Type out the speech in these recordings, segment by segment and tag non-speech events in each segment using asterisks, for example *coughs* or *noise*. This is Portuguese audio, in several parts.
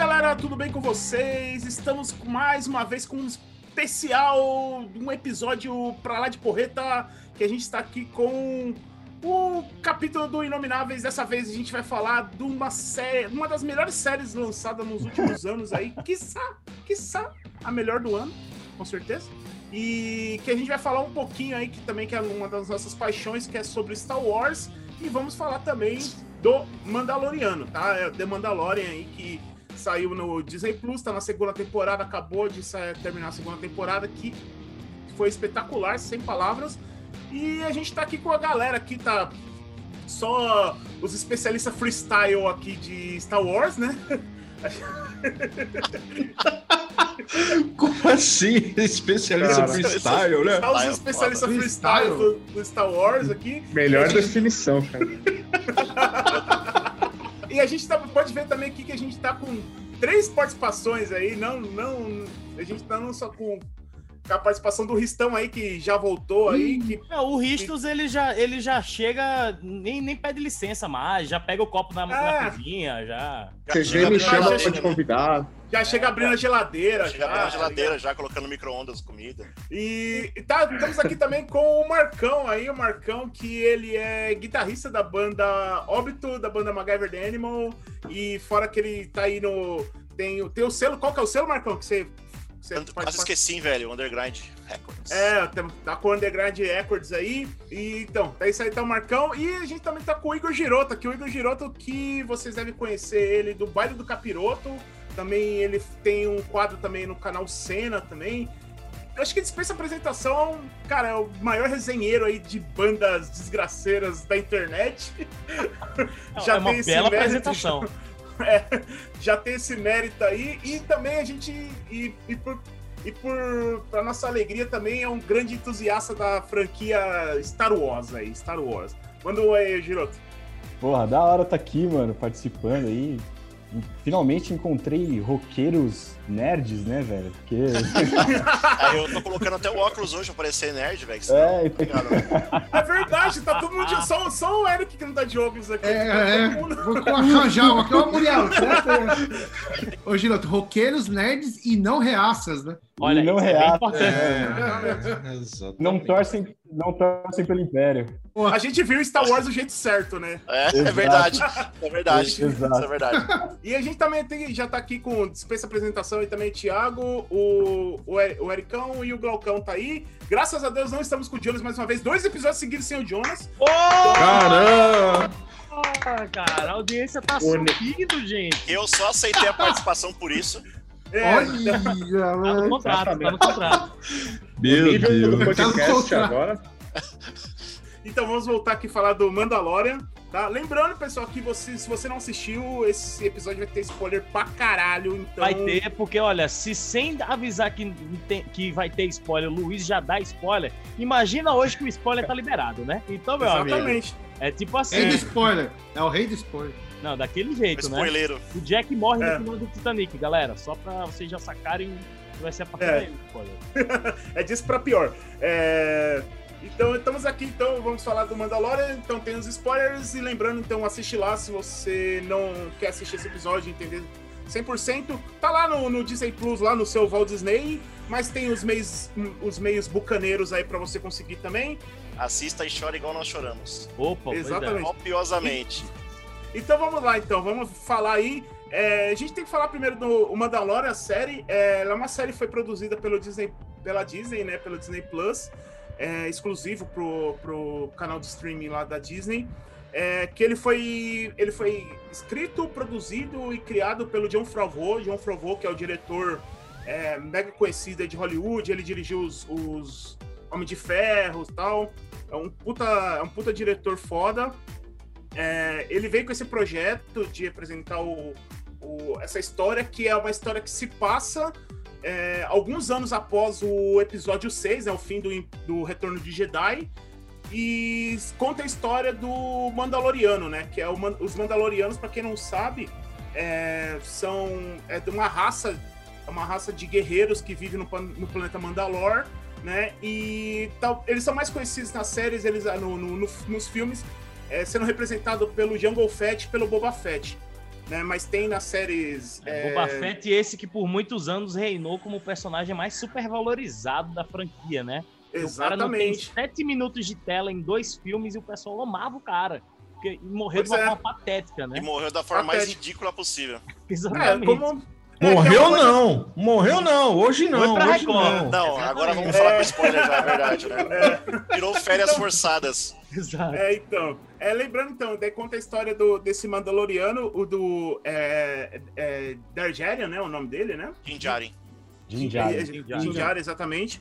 galera, tudo bem com vocês? Estamos mais uma vez com um especial, um episódio pra lá de porreta, que a gente está aqui com o capítulo do Inomináveis. Dessa vez a gente vai falar de uma série, uma das melhores séries lançadas nos últimos anos aí, *laughs* quiçá, quiçá a melhor do ano, com certeza. E que a gente vai falar um pouquinho aí, que também que é uma das nossas paixões, que é sobre Star Wars. E vamos falar também do Mandaloriano, tá? É The Mandalorian aí, que saiu no Disney Plus, tá na segunda temporada, acabou de sair, terminar a segunda temporada, que foi espetacular, sem palavras. E a gente tá aqui com a galera aqui, tá só os especialistas freestyle aqui de Star Wars, né? *laughs* Como assim? Especialista Cara, freestyle, né? Tá os especialistas freestyle do, do Star Wars aqui. Melhor definição, cara. *laughs* E a gente tá, pode ver também aqui que a gente tá com três participações aí, não, não, a gente tá não só com a participação do Ristão aí, que já voltou aí, que Não, o Ristos, ele já, ele já chega, nem, nem pede licença mais, já pega o copo na, É. na cozinha, já. Você chega vê, me já chama chega, pra te convidar. Já chega abrindo a geladeira. Chega já, abrindo a tá geladeira, já colocando micro-ondas comida. E e tá, estamos aqui também com o Marcão aí, o Marcão, que ele é guitarrista da banda Óbito, da banda MacGyver The Animal, e fora que ele tá aí no. Tem, o- tem o selo, qual que é o selo, Marcão? Que você. você Quase participa- esqueci, velho, Underground Records. É, tá com o Underground Records aí. E então, tá isso aí, tá o Marcão. E a gente também tá com o Igor Giroto, que o Igor Giroto, que vocês devem conhecer ele do Baile do Capiroto. Também ele tem um quadro também no canal Cena também. Eu acho que dispensa apresentação, cara, é o maior resenheiro aí de bandas desgraceiras da internet. *laughs* é uma bela mérito. apresentação. *laughs* É, já tem esse mérito aí. E também a gente. E, e por. E por pra nossa alegria também é um grande entusiasta da franquia Star Wars aí, Star Wars. Manda um aí, Giroto. Porra, da hora tá aqui, mano, participando aí. Finalmente encontrei roqueiros nerds, né, velho? Porque. *laughs* Aí eu tô colocando até o óculos hoje pra parecer nerd, velho. é, então- Obrigado, velho. *laughs* É verdade, tá todo mundo de. Só, só o Eric que não tá de óculos aqui. É, Tá é, mundo- vou arranjar uma aqui, ó, Muriel. certo? Ô, Giroto, roqueiros, nerds e não reaças, né? Olha, não isso é é. Não torcem, não torcem pelo Império. A gente viu Star Wars do jeito certo, né? É, é verdade. É verdade. Exato. Isso é verdade. E a gente também tem, já tá aqui com dispensa apresentação e também o Thiago, o, o, o Ericão e o Glaucão tá aí. Graças a Deus não estamos com o Jonas mais uma vez. Dois episódios seguidos sem o Jonas. Caramba! Ah, cara, a audiência tá subindo, gente. Eu só aceitei a participação por isso. É, Olha, Tá no mano. contrato, tá no contrato. Meu o nível do Deus. podcast Tá agora. Então vamos voltar aqui e falar do Mandalorian, tá? Lembrando, pessoal, que você, se você não assistiu, esse episódio vai ter spoiler pra caralho, então... Vai ter, porque olha, se sem avisar que, tem- que vai ter spoiler, o Luiz já dá spoiler, imagina hoje que o spoiler tá liberado, né? Então, meu amigo, Exatamente. é tipo assim, Rei do spoiler. É o rei do spoiler. não, daquele jeito, né? Spoileiro. O Jack morre É. no final do Titanic, galera, só pra vocês já sacarem que vai ser a partir É. daí spoiler. *laughs* É disso pra pior. É, Então, estamos aqui, então, vamos falar do Mandalorian. Então, tem os spoilers. E lembrando, então, assiste lá se você não quer assistir esse episódio entender 100%. Tá lá no, no Disney Plus, lá no seu Walt Disney. Mas tem os meios, os meios bucaneiros aí pra você conseguir também. Assista e chora igual nós choramos. Opa, é. Exatamente. Copiosamente. Então vamos lá, então, vamos falar aí. É, a gente tem que falar primeiro do Mandalorian, a série. É, ela é uma série que foi produzida pelo Disney, pela Disney, né? Pelo Disney Plus, é, exclusivo pro, pro canal de streaming lá da Disney. É, que ele foi, ele foi escrito, produzido e criado pelo John Favreau. John Favreau, que é o diretor é, mega conhecido de Hollywood. Ele dirigiu os, os Homem de Ferro e tal. É um puta, é um puta diretor foda. É, ele veio com esse projeto de apresentar o, o- essa história, que é uma história que se passa é, alguns anos após o episódio 6, né, o fim do, do Retorno de Jedi, e conta a história do Mandaloriano, né? Que é o os Mandalorianos, para quem não sabe, é, são é uma raça, é uma raça de guerreiros que vive no, no planeta Mandalor, né? E tal, eles são mais conhecidos nas séries, eles no, no- no- nos filmes, é, sendo representado pelo Jungle Fett pelo Boba Fett. Né? Mas tem nas séries. É, é, Boba Fett esse que por muitos anos reinou como o personagem mais supervalorizado da franquia, né? O cara não tem Exatamente. sete minutos de tela em dois filmes e o pessoal amava o cara. Porque e morreu Pois de uma é. forma patética, E né? morreu da forma mais Patético. ridícula possível. *laughs* É, Exatamente. como. É, Morreu é não. Morreu não. Hoje não. pra Hoje não. Não, agora vamos falar com spoiler já, é verdade, né? Virou férias forçadas. Exato. É, então. É, lembrando, então, daí conta a história do, desse Mandaloriano, o do é, é, Darjarian, né? O nome dele, né? Jinjarin. É. Din Djarin, exatamente.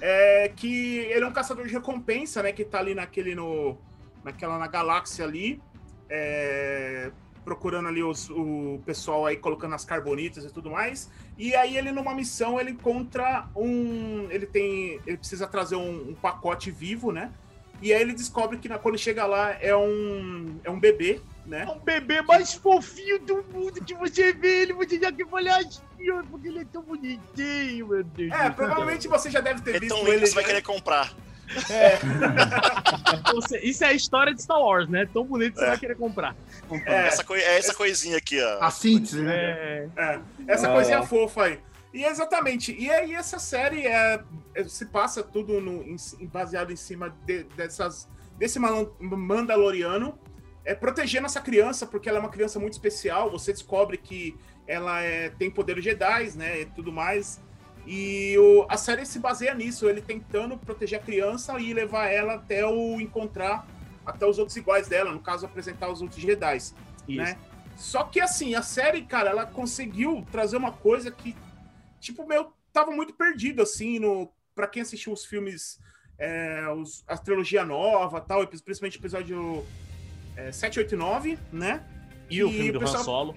É que ele é um caçador de recompensa, né? Que tá ali naquele no. Naquela na galáxia ali. é, procurando ali os- o pessoal aí colocando as carbonitas e tudo mais. E aí ele numa missão ele encontra um. Ele tem. Ele precisa trazer um, um pacote vivo, né? E aí ele descobre que na- quando chega lá é um. É um bebê, né? É o bebê mais fofinho do mundo que você vê ele, você já assim, ó, porque ele é tão bonitinho, meu Deus. É, provavelmente você já deve ter É visto tão lindo ele. que você vai querer comprar. Você- Isso é a história de Star Wars, né? Tão bonito que você vai querer comprar. É. Essa coi- é essa coisinha aqui, ó. A síntese, né? É, É, essa Ah, coisinha é. fofa aí. E exatamente. E aí essa série é, é- se passa tudo no, em- baseado em cima de- dessas, desse Mandaloriano, é, protegendo essa criança, porque ela é uma criança muito especial. Você descobre que ela é, tem poderes Jedi, né? E tudo mais. E o- a série se baseia nisso, ele tentando proteger a criança e levar ela até o encontrar até os outros iguais dela, no caso, apresentar os outros Jedi isso. né? Só que assim, a série, cara, ela conseguiu trazer uma coisa que, tipo, meu, tava muito perdido, assim, no. Pra quem assistiu os filmes, é, os, a trilogia nova tal, principalmente o episódio é, 7, 8 e 9, né? E o E filme o do pessoal- Han Solo.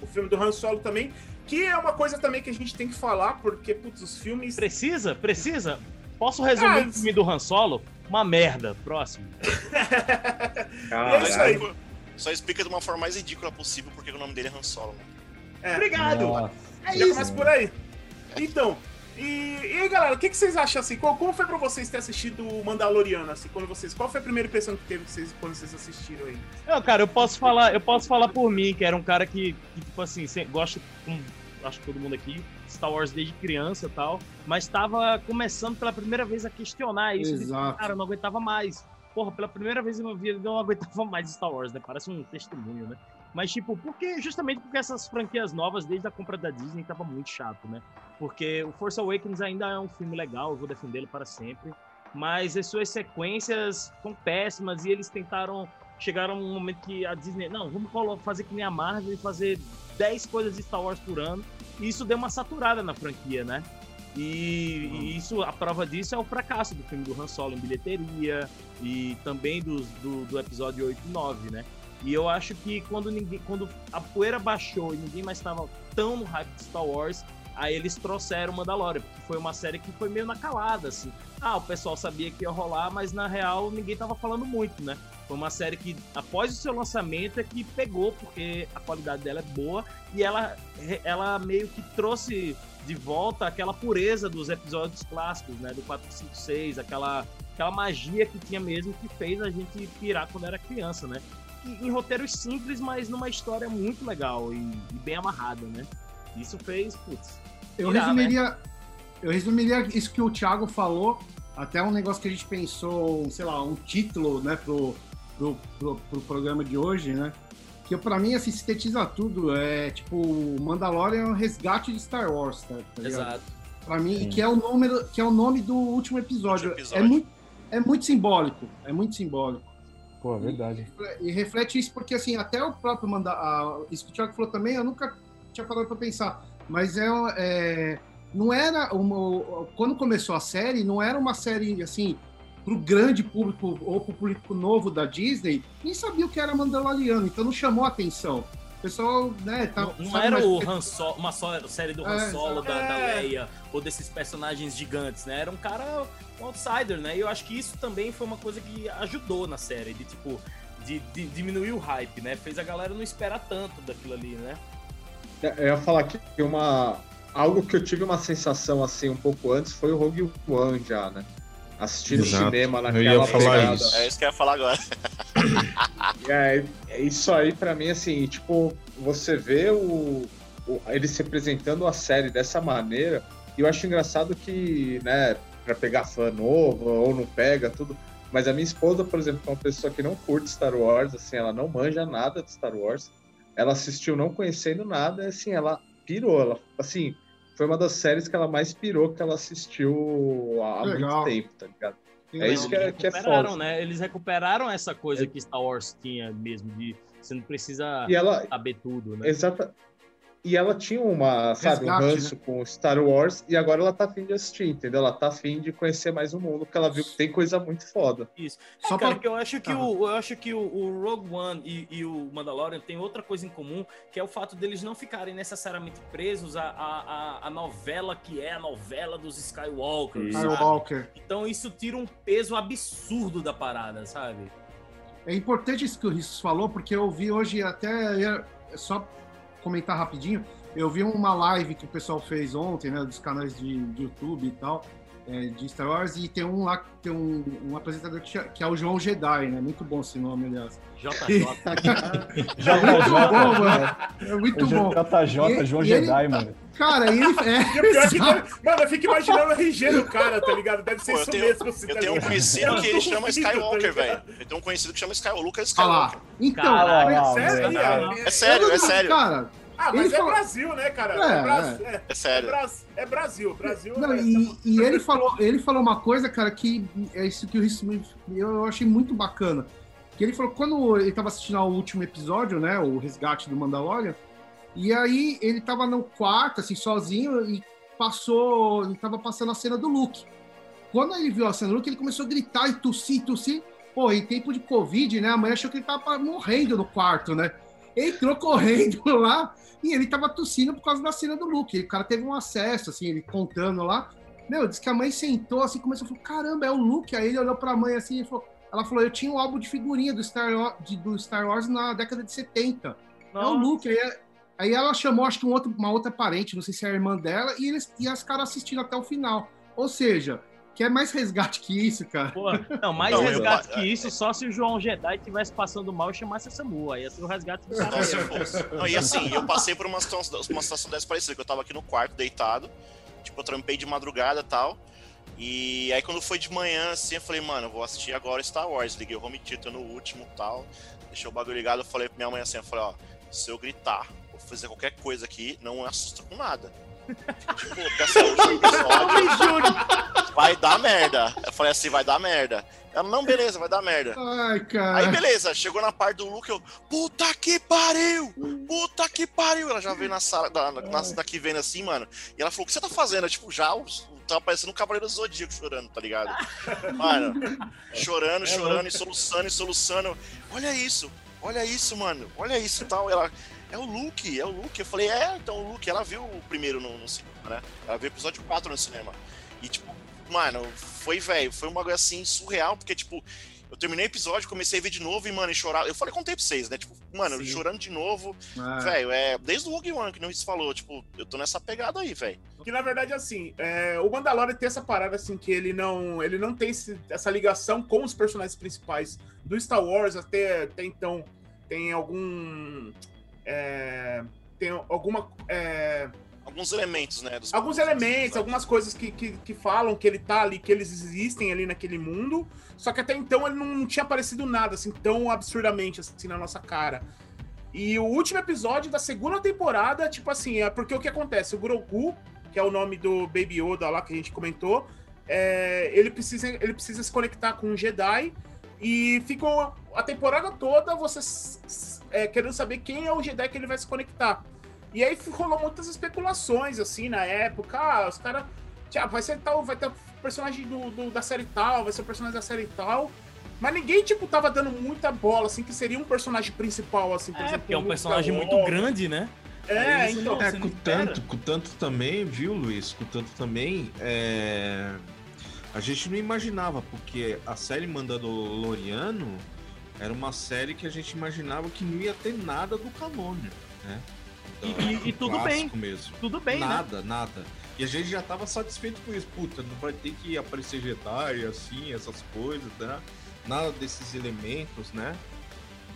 O filme do Han Solo também, que é uma coisa também que a gente tem que falar, porque, putz, os filmes. Precisa? Precisa? Posso resumir Ah, o filme do Han Solo? Uma merda. Próximo. *laughs* É isso aí. Só, só explica de uma forma mais ridícula possível porque o nome dele é Han Solo. né? É, Obrigado! Nossa. É já isso. começa por aí. Então, e, e aí, galera, o que, que vocês acham assim? Qual, como foi pra vocês ter assistido o Mandaloriano, assim, quando vocês. Qual foi a primeira impressão que teve vocês, quando vocês assistiram aí? Não, cara, eu posso falar, eu posso falar por mim, que era um cara que, que, tipo assim, gosta, com, acho que todo mundo aqui, Star Wars desde criança e tal, mas tava começando pela primeira vez a questionar isso. de, Exato. Cara, eu não aguentava mais. Porra, pela primeira vez na minha vida eu não aguentava mais Star Wars, né? Parece um testemunho, né? Mas, tipo, porque justamente porque essas franquias novas, desde a compra da Disney, tava muito chato, né? Porque o Force Awakens ainda é um filme legal, eu vou defendê-lo para sempre. Mas as suas sequências são péssimas e eles tentaram. Chegaram um momento que a Disney. Não, vamos fazer que nem a Marvel e fazer 10 coisas de Star Wars por ano. E isso deu uma saturada na franquia, né? E, e isso, a prova disso é o fracasso do filme do Han Solo em bilheteria e também dos- do, do episódio 8 e 9, né? E eu acho que quando ninguém, quando a poeira baixou e ninguém mais estava tão no hype de Star Wars, aí eles trouxeram Mandalorian, porque foi uma série que foi meio na calada, assim. Ah, o pessoal sabia que ia rolar, mas na real ninguém tava falando muito, né? Foi uma série que, após o seu lançamento, é que pegou, porque a qualidade dela é boa, e ela, ela meio que trouxe de volta aquela pureza dos episódios clássicos, né? Do 4, 5, 6, aquela, aquela magia que tinha mesmo que fez a gente pirar quando era criança, né? Em roteiros simples, mas numa história muito legal e, e bem amarrada, né? Isso fez, putz. Eu Irá, resumiria, eu resumiria isso que o Thiago falou, até um negócio que a gente pensou, sei lá, um título, né, pro, pro, pro, pro programa de hoje, né? Que pra mim, assim, sintetiza tudo. É tipo, Mandalorian é um resgate de Star Wars, tá, tá ligado? Pra mim, Sim. que é, o número, que é o nome do último episódio. Último episódio. É, muito, é muito simbólico. É muito simbólico. Pô, é verdade. E reflete isso porque, assim, até o próprio manda a- Isso que o Thiago falou também, eu nunca tinha parado pra pensar. Mas é, é não era uma. Quando começou a série, não era uma série assim. Pro grande público ou pro público novo da Disney, nem sabia o que era Mandaloriano, então não chamou atenção. O pessoal, né, tá. Não, não era mais- o Han Solo, uma só série do Han É, Solo, da, da é. Leia, ou desses personagens gigantes, né? Era um cara um outsider, né? E eu acho que isso também foi uma coisa que ajudou na série, de tipo, de, de diminuir o hype, né? Fez a galera não esperar tanto daquilo ali, né? Eu ia falar que uma. Algo que eu tive uma sensação assim um pouco antes foi o Rogue One já, né? Assistir no Exato. cinema naquela pegada. isso. É isso que eu ia falar agora. *laughs* É, é isso aí pra mim, assim, tipo, você vê o, o, eles representando a série dessa maneira, e eu acho engraçado que, né, pra pegar fã novo ou não pega, tudo. Mas a minha esposa, por exemplo, é uma pessoa que não curte Star Wars, assim, ela não manja nada de Star Wars. Ela assistiu não conhecendo nada, e assim, ela pirou. Ela, assim, foi uma das séries que ela mais pirou que ela assistiu há Legal. muito tempo, tá ligado? É isso que é, que é recuperaram, foda. né? Eles recuperaram essa coisa que Star Wars tinha mesmo, de você não precisa E ela, saber tudo, né? Exata. E ela tinha uma, sabe, um Resgate, ranço com Star Wars e agora ela tá afim de assistir, entendeu? Ela tá afim de conhecer mais o mundo, porque ela viu que tem coisa muito foda. Isso. Só É, cara, pra- que eu acho que, Ah. o, eu acho que o, o Rogue One e, e o Mandalorian tem outra coisa em comum, que é o fato deles não ficarem necessariamente presos à, à, à- à novela que é a novela dos Skywalkers. sabe? Skywalker. Então isso tira um peso absurdo da parada, sabe? É importante isso que o Rissos falou, porque eu vi hoje até, é só comentar rapidinho, eu vi uma live que o pessoal fez ontem, né, dos canais de, de YouTube e tal, é, de Star Wars, e tem um lá, tem um, um apresentador que, é- que é o João Jedi, né, muito bom esse nome, aliás. JJ. *laughs* *laughs* É muito bom, mano, é muito bom. JJ, E- João e ele- Jedi, mano. Cara, e ele... E o pior é que, É, deve- mano, eu fico imaginando o RG do cara, tá ligado? Deve ser Pô, eu isso tenho- mesmo. assim, Eu tá tenho um conhecido que Eu chama Skywalker, tá ligado? velho. Eu tenho um conhecido que chama Skywalker, Lucas. Skywalker. Então, Cara, mas- lá, Sério, mano. Ian? É sério, eu não- é sério. Cara, Ah, Ele mas é falou- Brasil, né, cara? É, É, Bras- é, É é, sério. Bras- é Brasil. Brasil Não, é- e, e ele falou, ele falou uma coisa, cara, que é isso que eu, eu achei muito bacana. Que ele falou que quando ele estava assistindo ao último episódio, né, o resgate do Mandalorian, e aí ele tava no quarto, assim, sozinho, e passou, ele tava passando a cena do Luke. Quando ele viu a cena do Luke, ele começou a gritar e tossir, tossir. Pô, em tempo de Covid, né, a mãe achou que ele tava morrendo no quarto, né? Entrou correndo *laughs* lá e ele tava tossindo por causa da cena do Luke. O cara teve um acesso, assim, ele contando lá. Meu, disse que a mãe sentou assim, começou a falar: caramba, é o Luke. Aí ele olhou pra mãe assim e falou: ela falou, eu tinha um álbum de figurinha do Star, Wa- de- do Star Wars na década de 70. É o Luke. Aí, aí ela chamou, acho que um outro, uma outra parente, não sei se é a irmã dela, e, eles, e as caras assistindo até o final. Ou seja, quer mais resgate que isso, cara? Pô, não, mais Não, eu- resgate que isso, só se o João Jedi tivesse passando mal e chamasse essa Samu. Aí ia ser o resgate do cara. Nossa, pô. Não, e assim, eu passei por uma situação, uma situação dessa parecida, que eu tava aqui no quarto, deitado, tipo, eu trampei de madrugada e tal, e aí quando foi de manhã, assim, eu falei, mano, eu vou assistir agora Star Wars, liguei o home theater no último e tal, deixei o bagulho ligado, eu falei pra minha mãe assim, eu falei, ó, se eu gritar ou fazer qualquer coisa aqui, não assusta com nada. Tipo, último episódio *laughs* vai dar merda. Eu falei assim, vai dar merda. Ela, não, beleza, vai dar merda. Ai, Aí cara. beleza, chegou na parte do Luke, eu, puta que pariu! Puta que pariu! Ela já veio na sala, da, na, na- daqui vendo assim, mano. E ela falou, o que você tá fazendo? Eu, tipo, já o- tava parecendo um Cavaleiro do Zodíaco chorando, tá ligado? Mano, chorando, chorando, e soluçando, e soluçando. Olha isso, olha isso, mano, olha isso e tal. Ela, é o Luke, é o Luke. Eu falei, é, então o Luke. Ela viu o primeiro no, no cinema, né? Ela viu o episódio 4 no cinema. E, tipo, mano, foi, velho, foi um bagulho assim surreal, porque, tipo, eu terminei o episódio, comecei a ver de novo e, mano, e chorar. Eu falei, contei pra vocês, né? Tipo, mano, Sim. chorando de novo. Ah, Velho, é. Desde o Rogue One que não se falou, tipo, eu tô nessa pegada aí, velho. Que na verdade, assim, é, o Mandalorian tem essa parada assim que ele não, ele não tem esse- essa ligação com os personagens principais do Star Wars até, até então tem algum é, tem alguma é, Alguns elementos, né? alguns elementos, algumas coisas que, que, que falam que ele tá ali, que eles existem ali naquele mundo. Só que até então ele não tinha aparecido nada assim tão absurdamente assim na nossa cara. E o último episódio da segunda temporada, tipo assim, é porque o que acontece? O Grogu, que é o nome do Baby Yoda lá que a gente comentou, é, ele, precisa, ele precisa se conectar com um Jedi e ficou a temporada toda você é, querendo saber quem é o Jedi que ele vai se conectar. E aí rolou muitas especulações, assim, na época. Ah, os caras. Vai ser tal, vai ter o personagem do, do- da série tal, vai ser o personagem da série tal. Mas ninguém, tipo, tava dando muita bola, assim, que seria um personagem principal, assim, por É, exemplo. porque é um personagem muito grande, né? É, então. É, com tanto, com tanto também, viu, Luiz? Com tanto também, é... a gente não imaginava, porque a série Mandaloriano era uma série que a gente imaginava que não ia ter nada do canônio, né? E- Da- e- e do tudo bem. mesmo. Tudo bem, né? nada, nada. E a gente já tava satisfeito com isso. Puta, não vai ter que aparecer Jedi, assim, essas coisas, né? Nada desses elementos, né?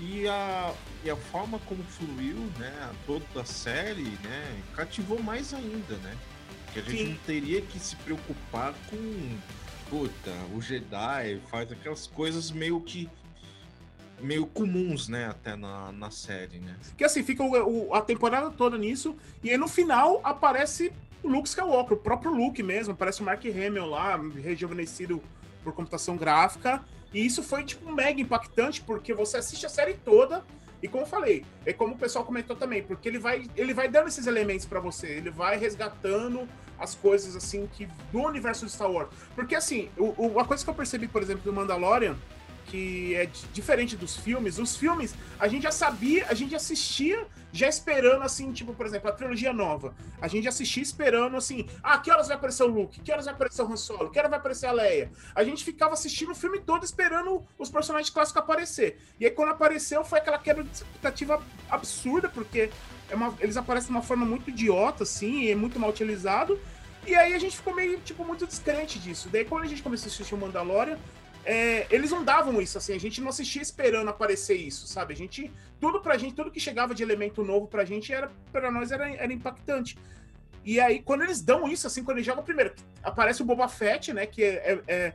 E a, e a forma como fluiu, né, toda a série, né, cativou mais ainda, né? Que a gente Sim. não teria que se preocupar com, puta, o Jedi faz aquelas coisas meio que meio comuns, né, até na, na série, né? Que assim, fica o- o- a temporada toda nisso, e aí no final aparece o Luke Skywalker, o próprio Luke mesmo, aparece o Mark Hamill lá, rejuvenescido por computação gráfica, e isso foi, tipo, mega impactante, porque você assiste a série toda, e como eu falei, é como o pessoal comentou também, porque ele vai, ele vai dando esses elementos pra você, ele vai resgatando as coisas, assim, que do universo de Star Wars. Porque, assim, o, o- a coisa que eu percebi, por exemplo, do Mandalorian, que é di- diferente dos filmes, os filmes a gente já sabia, a gente assistia já esperando assim, tipo, por exemplo, a trilogia nova. A gente assistia esperando assim, ah, que horas vai aparecer o Luke? Que horas vai aparecer o Han Solo? Que horas vai aparecer a Leia? A gente ficava assistindo o filme todo esperando os personagens clássicos aparecer. E aí quando apareceu foi aquela quebra de expectativa absurda, porque é uma- eles aparecem de uma forma muito idiota assim, e é muito mal utilizado. E aí a gente ficou meio, tipo, muito descrente disso. Daí quando a gente começou a assistir o Mandalorian, é, eles não davam isso, assim, a gente não assistia esperando aparecer isso, sabe? A gente, tudo pra gente, tudo que chegava de elemento novo pra gente, era, pra nós era, era impactante. E aí, quando eles dão isso, assim, quando eles jogam primeiro, aparece o Boba Fett, né, que é, é, é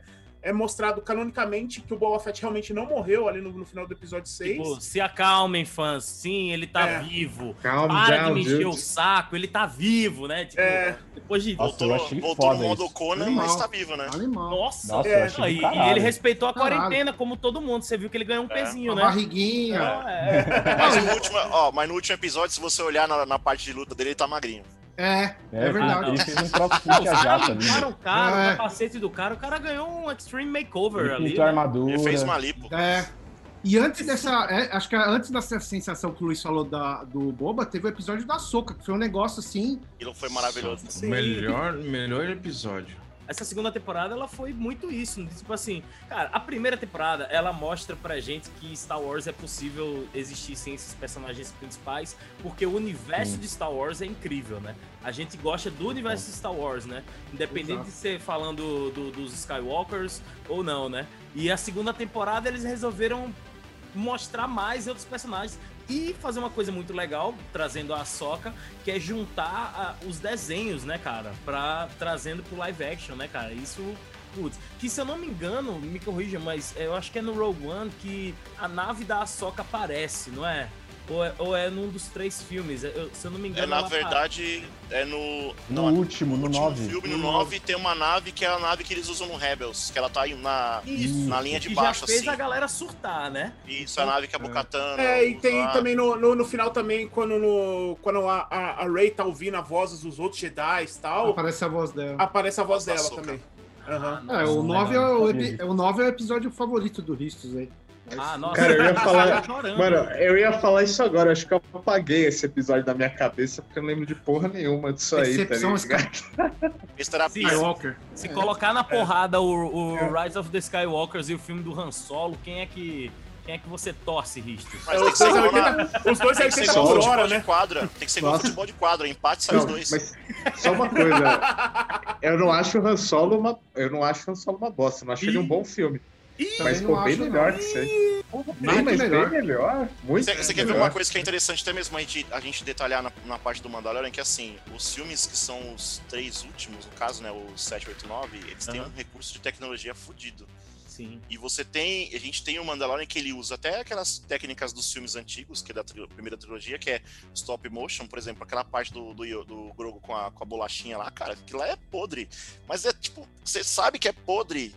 mostrado canonicamente que o Boba Fett realmente não morreu ali no, no final do episódio 6. Tipo, se acalmem, fãs. Sim, ele tá É. vivo. Calma, Para down, de me encher o saco, ele tá vivo, né? Tipo, É. depois de. Nossa, Voltou, voltou no modo. Conan, Animal. mas tá vivo, né? Animal. Nossa, Nossa, é, e, e ele respeitou a Caralho. quarentena, como todo mundo. Você viu que ele ganhou um É. pezinho, A né? barriguinha. *laughs* Não, é. Mas no último, ó, mas no último episódio, se você olhar na, na parte de luta dele, ele tá magrinho. É, é, É, verdade. Ele fez um crossfit Não, a jato ali. limparam o cara, É. o capacete do cara, o cara ganhou um extreme makeover Ele ali. né? armadura. Ele fez uma lipo. É. E antes dessa. é, acho que antes dessa sensação que o Luiz falou da, do Boba, teve o episódio da Soca, que foi um negócio assim. Aquilo foi maravilhoso. O melhor, melhor episódio. Essa segunda temporada, ela foi muito isso. Tipo assim, cara, a primeira temporada, ela mostra pra gente que Star Wars é possível existir sem esses personagens principais, porque o universo Sim. de Star Wars é incrível, né? A gente gosta do universo de Star Wars, né? Independente Exato. de ser falando do- dos Skywalkers ou não, né? E a segunda temporada, eles resolveram mostrar mais outros personagens e fazer uma coisa muito legal, trazendo a Soca, que é juntar ah, os desenhos, né, cara, pra trazendo pro live action, né, cara? Isso, putz, que se eu não me engano, me corrija, mas eu acho que é no Rogue One que a nave da Soca aparece, não é? Ou é, ou é num dos três filmes? Eu- se eu não me É, engano, na ela verdade, é no. No não, último, no último 9. filme, no 9, tem uma nave que é a nave que eles usam no Rebels, que ela tá aí na, Isso, na linha de que baixo, já fez assim. a galera surtar, né? Isso, a nave que a Bocatana. É, e tem usa. também no, no, no final também, quando, no, quando a, a, a Rey tá ouvindo as vozes dos outros Jedi e tal, Aparece a voz dela. aparece a voz dela também. Aham. É, o Não, 9 é o, sabia o 9 é o episódio favorito do Ristos aí. Ah, nossa. Cara, eu ia falar- chorando. Mano, eu ia falar isso agora, acho que eu apaguei esse episódio da minha cabeça, porque eu não lembro de porra nenhuma disso aí, tá Decepção, ligado? Skywalker. Se colocar na porrada o, o É. Rise of the Skywalkers e o filme do Han Solo, quem é que, quem é que você torce, Risto? Mas É, tem que ser os, dois igual a na- 80, os dois a tem que ser 80 igual por hora, de né? quadra. Tem que ser igual futebol de quadra. Empate sai os dois. mas só uma coisa, eu não acho o Han Solo uma, eu não acho o Han Solo uma bosta, eu não acho ele um bom filme. Mas Também ficou bem melhor não. que. Muito Bem, mas melhor. bem melhor. Muito Você, você quer ver uma coisa que é interessante até mesmo a gente, a gente detalhar na, na parte do Mandalorian, que assim, os filmes que são os três últimos, no caso, né, os 7, 8, 9, eles têm Aham. um recurso de tecnologia fudido. Sim. E você tem, a gente tem o Mandalorian que ele usa até aquelas técnicas dos filmes antigos, que é da tri- primeira trilogia, que é stop motion, por exemplo, aquela parte do, do, do Grogu com a, com a bolachinha lá, cara, aquilo lá é podre. Mas é tipo, você sabe que é podre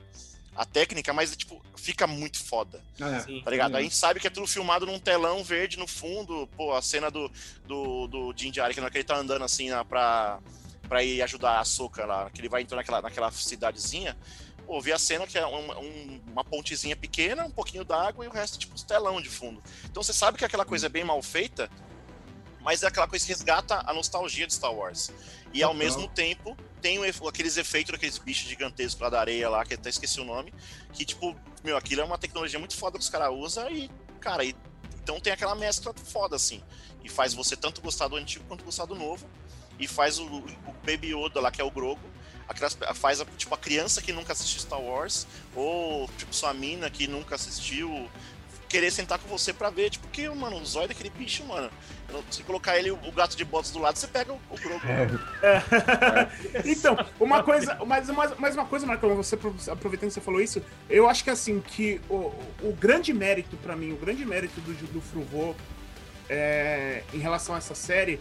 a técnica, mas é, tipo, fica muito foda. É. Sim. Tá ligado? Uhum. A gente sabe que é tudo filmado num telão verde no fundo. Pô, a cena do, do, do Din Djarin, que na hora que ele tá andando assim na- pra, pra ir ajudar a Soca lá, que ele vai entrar naquela, naquela cidadezinha. Pô, vi a cena que é uma, um- uma pontezinha pequena, um pouquinho d'água e o resto, tipo, telão de fundo. Então você sabe que aquela coisa é bem mal feita, mas é aquela coisa que resgata a nostalgia de Star Wars. E ao mesmo tempo, tem aqueles efeitos daqueles bichos gigantescos lá da areia lá, que até esqueci o nome, que, tipo, meu, aquilo é uma tecnologia muito foda que os caras usam e, cara, e- então tem aquela mescla foda, assim. E faz você tanto gostar do antigo quanto gostar do novo. E faz o, o Baby Yoda lá, que é o Grogo. Aquelas, faz a, tipo, a criança que nunca assistiu Star Wars, ou tipo sua mina que nunca assistiu. Querer sentar com você pra ver, tipo, que, mano, o zóio daquele bicho, mano. Se colocar ele, o gato de botas do lado, você pega o, o Grogu. *laughs* Então, uma coisa, mas, mais, mais uma coisa, Marcão, você aproveitando que você falou isso, eu acho que assim, que o, o grande mérito pra mim, o grande mérito do, do Fruvô é, em relação a essa série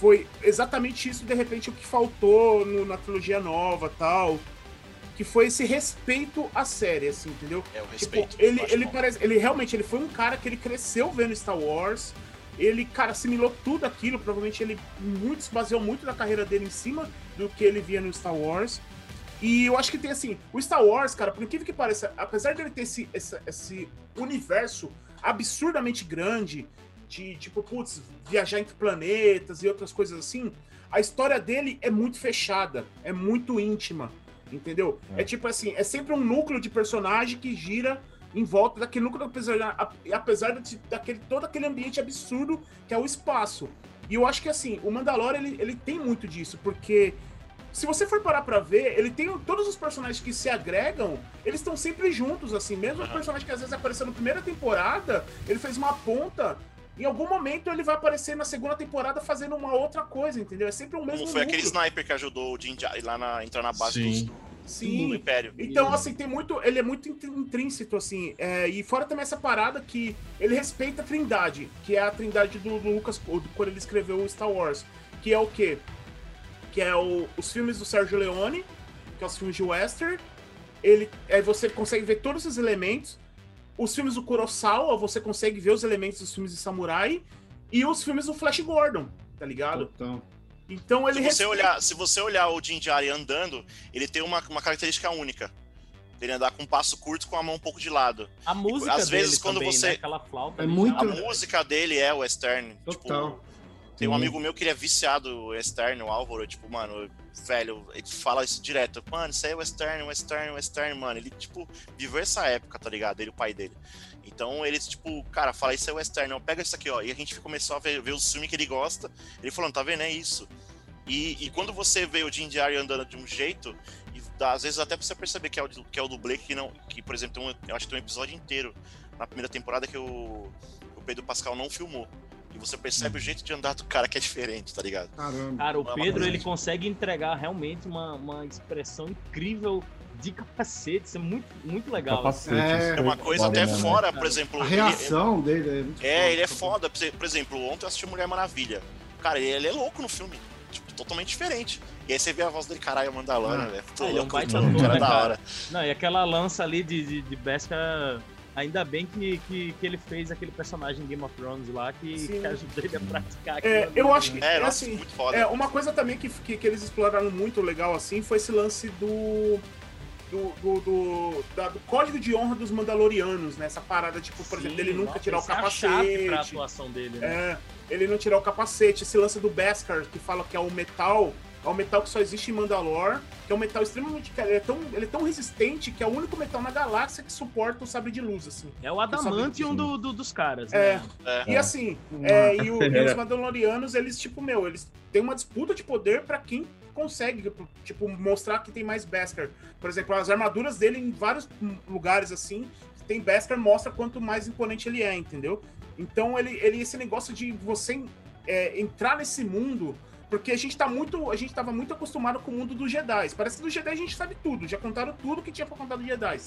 foi exatamente isso, de repente, o que faltou no- na trilogia nova tal. Que foi esse respeito à série, assim, entendeu? É o Tipo, respeito. ele, acho ele bom. parece. Ele realmente ele foi um cara que ele cresceu vendo Star Wars. Ele, cara, assimilou tudo aquilo. Provavelmente ele muito se baseou muito da carreira dele em cima do que ele via no Star Wars. E eu acho que tem assim, o Star Wars, cara, por incrível que pareça, apesar dele ter esse, esse, esse universo absurdamente grande, de tipo, putz, viajar entre planetas e outras coisas assim, a história dele é muito fechada, é muito íntima, entendeu? É, É. tipo assim, é sempre um núcleo de personagem que gira em volta daquele núcleo, apesar, apesar de, daquele, todo aquele ambiente absurdo que é o espaço. E eu acho que assim, o Mandalorian ele, ele tem muito disso, porque se você for parar pra ver, ele tem todos os personagens que se agregam, eles estão sempre juntos, assim. Mesmo o Aham. personagem que às vezes apareceu na primeira temporada, ele fez uma ponta. Em algum momento ele vai aparecer na segunda temporada fazendo uma outra coisa, entendeu? É sempre o mesmo Como foi aquele núcleo. sniper que ajudou o Djarin lá na, entrar na base Sim. dos- do, Sim. Império. Então, assim, tem muito. Ele é muito int- intrínseco, assim. é, e fora também essa parada que ele respeita a Trindade, que é a Trindade do, do Lucas do- quando ele escreveu o Star Wars. Que é o quê? Que é o- os filmes do Sérgio Leone, que é os filmes de Western. Ele, aí você consegue ver todos os elementos. Os filmes do Kurosawa, você consegue ver os elementos dos filmes de samurai. E os filmes do Flash Gordon, tá ligado? Então, Então ele Se você, respeita- olhar, se você olhar o Djarin andando, ele tem uma, uma característica única. Ele andar com um passo curto com a mão um pouco de lado. A música às vezes, dele quando também, você- né? Aquela flauta. É muito- A já- música dele é western. Total. Tipo, tem um amigo meu que ele é viciado western, o Álvaro, tipo, mano, velho, ele fala isso direto. Mano, isso aí é western, western, western, mano. Ele, tipo, viveu essa época, tá ligado? Ele e o pai dele. Então ele, tipo, cara, fala, isso é western, não, pega isso aqui, ó. E a gente começou a ver, ver os filmes que ele gosta. Ele falando, tá vendo? É isso. E, e quando você vê o Jim Diary andando de um jeito, e dá, às vezes até você perceber que é o, que é o dublê que não. Que, por exemplo, tem um, eu acho que tem um episódio inteiro na primeira temporada que o, o Pedro Pascal não filmou. E você percebe o jeito de andar do cara que é diferente, tá ligado? caramba. Cara, o é Pedro ele consegue entregar realmente uma, uma expressão incrível de capacete. Isso é muito, muito legal. Capacete. É, É uma coisa foda até mesmo, né? fora, por exemplo. A ele- reação dele é muito É, ele é foda. foda. Por exemplo- ontem eu assisti Mulher Maravilha. Cara, ele é louco no filme. Tipo, totalmente diferente. E aí você vê a voz dele, caralho, é Mandalorian, Ah. velho. Ah, ele é um louco, baita ator, cara né, da cara? hora. Não, e aquela lança ali de, de, de Beskar, ainda bem que, que, que ele fez aquele personagem em Game of Thrones lá que, Sim. que ajudou ele a praticar É, eu acho que-? É, nossa, assim, muito foda. É, uma coisa também que, que, que eles exploraram muito legal assim foi esse lance do. Do, do, do, da- do código de honra dos Mandalorianos, né? Essa parada, tipo, por exemplo, Sim, dele nunca nossa, tirar o isso é a chave capacete. pra atuação dele, né? É, ele não tirar o capacete. Esse lance do Beskar, que fala que é o metal, é um metal que só existe em Mandalor, que é um metal extremamente. Ele é tão, ele é tão resistente que é o único metal na galáxia que suporta o sabre de luz, assim. É o adamantium Sim. do, do- dos caras, É. né? É. E assim, é, e, o- e os *laughs* Mandalorianos, eles, tipo, meu, eles têm uma disputa de poder pra quem consegue, tipo, mostrar que tem mais Beskar. Por exemplo, as armaduras dele em vários lugares, assim, tem Beskar, mostra quanto mais imponente ele é, entendeu? Então, ele, ele esse negócio de você é, entrar nesse mundo, porque a gente tá muito, a gente tava muito acostumado com o mundo dos Jedi. Parece que do Jedi a gente sabe tudo, já contaram tudo que tinha pra contar dos Jedi.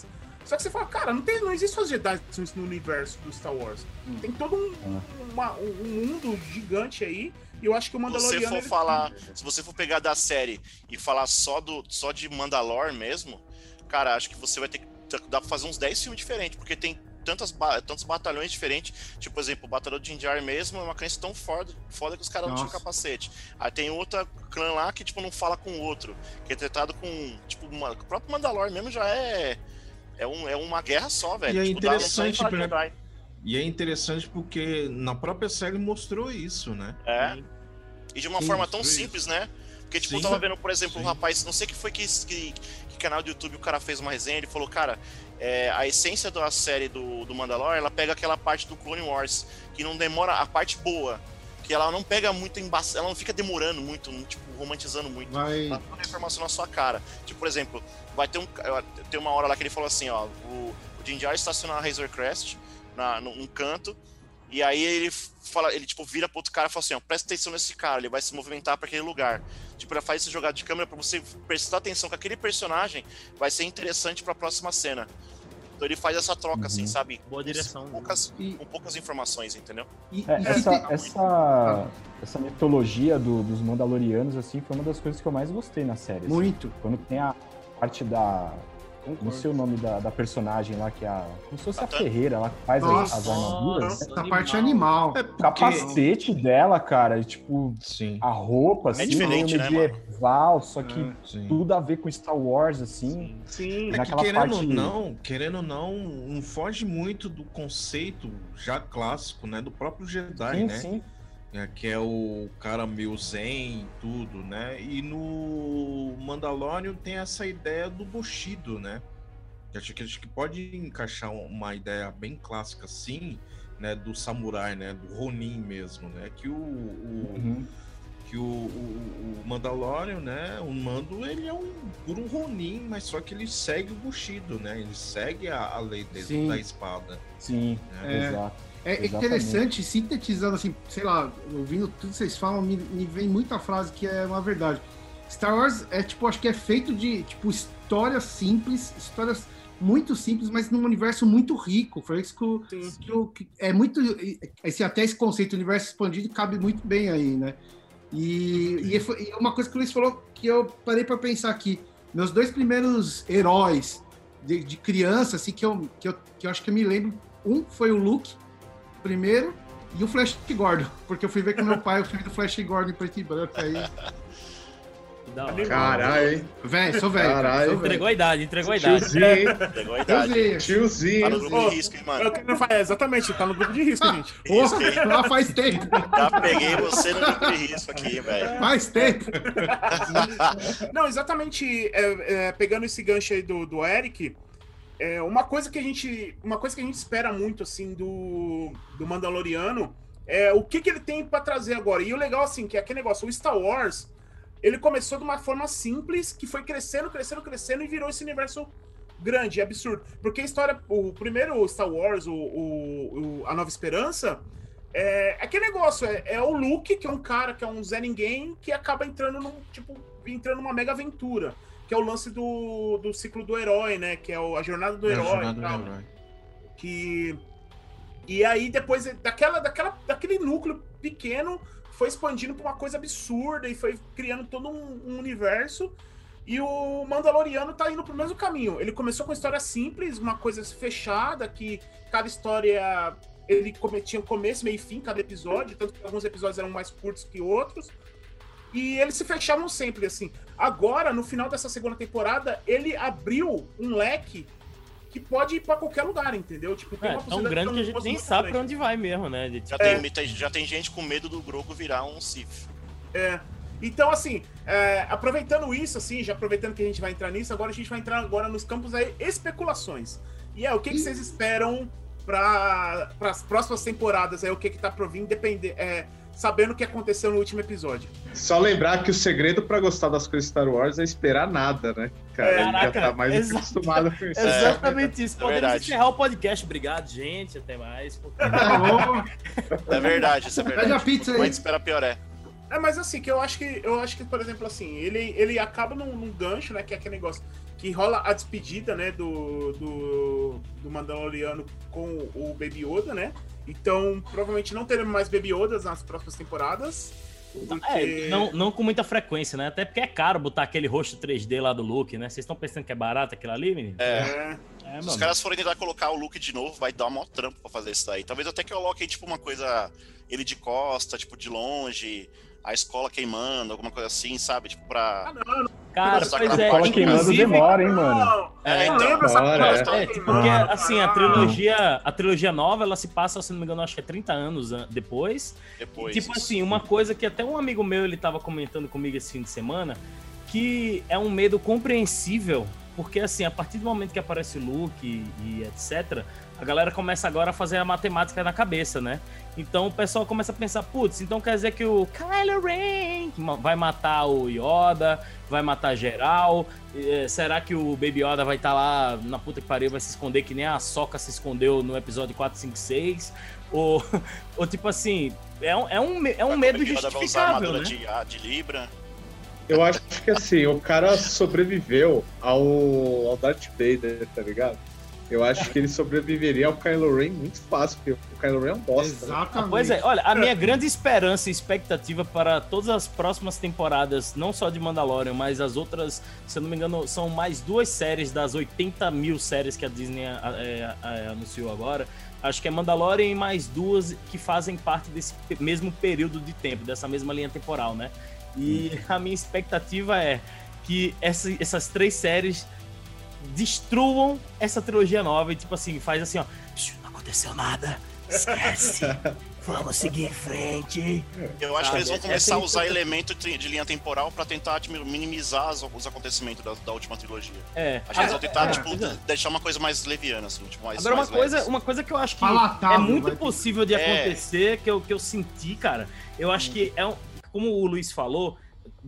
Só que você fala, cara, não, tem, não existe os Jedi no universo do Star Wars. Tem todo um, uma- um- mundo gigante aí. E eu acho que o Se você Mandaloriano. for falar, se você for pegar da série e falar só do só de Mandalor mesmo, cara, acho que você vai ter que dá pra fazer uns 10 filmes diferentes, porque tem tantas ba- tantos batalhões diferentes, tipo, por exemplo, o batalhão de Jinjar mesmo é uma crença tão foda, foda que os caras não tinham capacete. Aí tem outra clã lá que tipo não fala com o outro, que é tratado com, tipo, uma- o próprio Mandalor mesmo já é é, um, é uma guerra só, velho. E é Tipo, interessante? Jedi. E é interessante porque na própria série mostrou isso, né? É. E de uma Sim, forma tão sim. simples, né? Porque, tipo, Sim. eu tava vendo, por exemplo, um Sim. rapaz, não sei que foi que, que, que canal do YouTube o cara fez uma resenha, ele falou, cara, é, a essência da série do, do Mandalor, ela pega aquela parte do Clone Wars, que não demora, a parte boa, que ela não pega muito embaçada, ela não fica demorando muito, tipo, romantizando muito. Vai. Tá toda a informação na sua cara. Tipo, por exemplo, vai ter um. Tem uma hora lá que ele falou assim, ó, o, o Din Djarin estaciona na Razor Crest, na, num canto. E aí ele fala, ele tipo vira pro outro cara e fala assim, ó, presta atenção nesse cara, ele vai se movimentar para aquele lugar. Tipo, ele faz esse jogada de câmera para você prestar atenção que aquele personagem vai ser interessante para a próxima cena. Então ele faz essa troca assim, Uhum. sabe? Boa direção. Com poucas, E, com poucas informações, entendeu? e- É, e essa, tem- essa, essa mitologia do- dos Mandalorianos, assim, foi uma das coisas que eu mais gostei na série. assim. Muito. Quando tem a parte da. Não sei o nome da, da personagem lá, que é a. Como se fosse a ferreira lá que faz as, Nossa. as armaduras. né? Essa parte animal. É O capacete dela, cara, tipo, Sim, a roupa, assim, diferente, meio né, medieval, só que É. sim. tudo a ver com Star Wars, assim. Sim. É que querendo ou parte- não, querendo ou não, não foge muito do conceito já clássico, né? Do próprio Jedi, sim, né? sim. É, que é o cara meio zen e tudo, né? E no Mandalorian tem essa ideia do Bushido, né? Que acho que, acho que pode encaixar uma ideia bem clássica assim, né? Do samurai, né? Do Ronin mesmo, né? Que o, o- Uhum. que o, o, o Mandalorian, né? O Mando, ele é um puro Ronin, mas só que ele segue o Bushido, né? Ele segue a, a lei dele, Sim. da espada. Sim, É. exato. É Exatamente. interessante, sintetizando assim, sei lá, ouvindo tudo que vocês falam, me, me vem muita frase que é uma verdade. Star Wars é tipo, acho que é feito de tipo histórias simples, histórias muito simples, mas num universo muito rico. Foi isso que, o- Sim. que, o- que é muito esse até esse conceito universo expandido cabe muito bem aí, né? E, e foi- e uma coisa que o Luiz falou que eu parei para pensar aqui, meus dois primeiros heróis de, de criança, assim, que eu, que, eu, que eu acho que eu me lembro, um foi o Luke, primeiro, e o Flash Gordon, porque eu fui ver com meu pai o filme do Flash Gordon em preto e branco aí. Caralho, hein? Velho, sou velho. Caralho. Entregou a idade, entregou a idade. Tiozinho, hein? Pegou a idade. Tiozinho. Tá no grupo de risco, hein, É mano? o que ele faz, é, exatamente, tá no grupo de risco, gente. *laughs* Risco, Porra, hein? lá faz tempo. Já peguei você no grupo de risco aqui, velho. Faz tempo. Não, exatamente, é, é, pegando esse gancho aí do, do Eric, é, uma coisa que a gente. Uma coisa que a gente espera muito, assim, do, do Mandaloriano é o que, que ele tem pra trazer agora. E o legal, assim, que é aquele negócio, o Star Wars, ele começou de uma forma simples, que foi crescendo, crescendo, crescendo e virou esse universo grande, absurdo. Porque a história, o primeiro Star Wars, o, o- o- A Nova Esperança, é aquele negócio, é, é o Luke, que é um cara, que é um Zé Ninguém, que acaba entrando num, tipo, entrando numa mega aventura. Que é o lance do, do ciclo do herói, né? Que é o- a jornada do É a herói. jornada e do tal herói. que e aí depois daquela, daquela daquele núcleo pequeno foi expandindo para uma coisa absurda e foi criando todo um, um universo e o Mandaloriano tá indo pro mesmo caminho. Ele começou com uma história simples, uma coisa fechada que cada história ele tinha um começo, meio e fim cada episódio, tanto que alguns episódios eram mais curtos que outros. E eles se fechavam sempre assim. Agora, no final dessa segunda temporada, ele abriu um leque que pode ir pra qualquer lugar, entendeu? Tipo, tem É, uma tão grande que a gente nem sabe pra grande. onde vai mesmo, né? Tipo, Já, tem, tem- já tem gente com medo do Grogu virar um Sith. É. Então, assim, é, aproveitando isso, assim, já aproveitando que a gente vai entrar nisso, agora a gente vai entrar agora nos campos aí, especulações. E é, o que, que vocês esperam para as próximas temporadas? É o que que tá por vir, depender, é, sabendo o que aconteceu no último episódio. Só lembrar que o segredo pra gostar das coisas Star Wars é esperar nada, né? Cara, a gente já Caraca, tá mais acostumado com isso. *laughs* Exatamente isso. é Podemos verdade. encerrar o podcast. Obrigado, gente. Até mais. *laughs* É verdade, isso é verdade. Pede a pizza aí. mais espera, pior é. É, mas assim, que eu acho que, eu acho que, por exemplo, assim, ele, ele acaba num, num gancho, né? Que é aquele negócio que rola a despedida, né, do, do, do Mandaloriano com o Baby Yoda, né? Então, provavelmente não teremos mais Baby Yodas nas próximas temporadas. Porque... É, não, não com muita frequência, né? Até porque é caro botar aquele rosto 3D lá do Luke, né? Vocês estão pensando que é barato aquilo ali, menino? É. É, É, Se os caras forem tentar colocar o look de novo, vai dar um maior trampo pra fazer isso daí. Talvez até que eu coloque, tipo, uma coisa. Ele de costa, tipo, de longe, a escola queimando, alguma coisa assim, sabe? Tipo, Ah, pra. não, não. Cara, pois é. Fala queimando demora, hein, mano. É, então. lembro essa é. É, queimando, porque cara. assim, a trilogia, a trilogia nova, ela se passa, se não me engano, acho que é 30 anos an- depois. Depois. tipo isso. assim, uma coisa que até um amigo meu, ele tava comentando comigo esse fim de semana, que é um medo compreensível, porque assim, a partir do momento que aparece o Luke e, e etc, a galera começa agora a fazer a matemática na cabeça, né? Então o pessoal começa a pensar, putz, então quer dizer que o Kylo Ren vai matar o Yoda, vai matar geral. Eh, será que o Baby Yoda vai estar lá na puta que pariu, vai se esconder que nem a Soca se escondeu no episódio 4, 5, 6? Ou, *laughs* ou tipo assim, é um, é um, é um Vai medo justificável, né? de, ah, de Libra. Eu acho que assim, o cara sobreviveu ao, ao Darth Vader, tá ligado? Eu acho que ele sobreviveria ao Kylo Ren muito fácil, porque o Kylo Ren é um bosta. né? Exatamente. Ah, pois é, olha, a minha grande esperança e expectativa para todas as próximas temporadas, não só de Mandalorian, mas as outras, se eu não me engano, são mais duas séries das 80 mil séries que a Disney é, é, anunciou agora. Acho que é Mandalorian e mais duas que fazem parte desse mesmo período de tempo, dessa mesma linha temporal, né? E a minha expectativa é que essa- essas três séries destruam essa trilogia nova e, tipo assim, faz assim, ó. "Shh, Não aconteceu nada. Esquece. *laughs* Vamos seguir em frente. Eu acho Sabe, que eles vão começar a é a usar elemento de linha temporal pra tentar minimizar os, os acontecimentos da, da última trilogia. É. Acho que eles vão tentar, é, tipo, é. deixar uma coisa mais leviana, assim, tipo, mais. Agora, uma mais coisa, leves. uma coisa que eu acho que Palatável, é muito possível de É. acontecer, que eu, que eu senti, cara. Eu acho que é um, como o Luiz falou,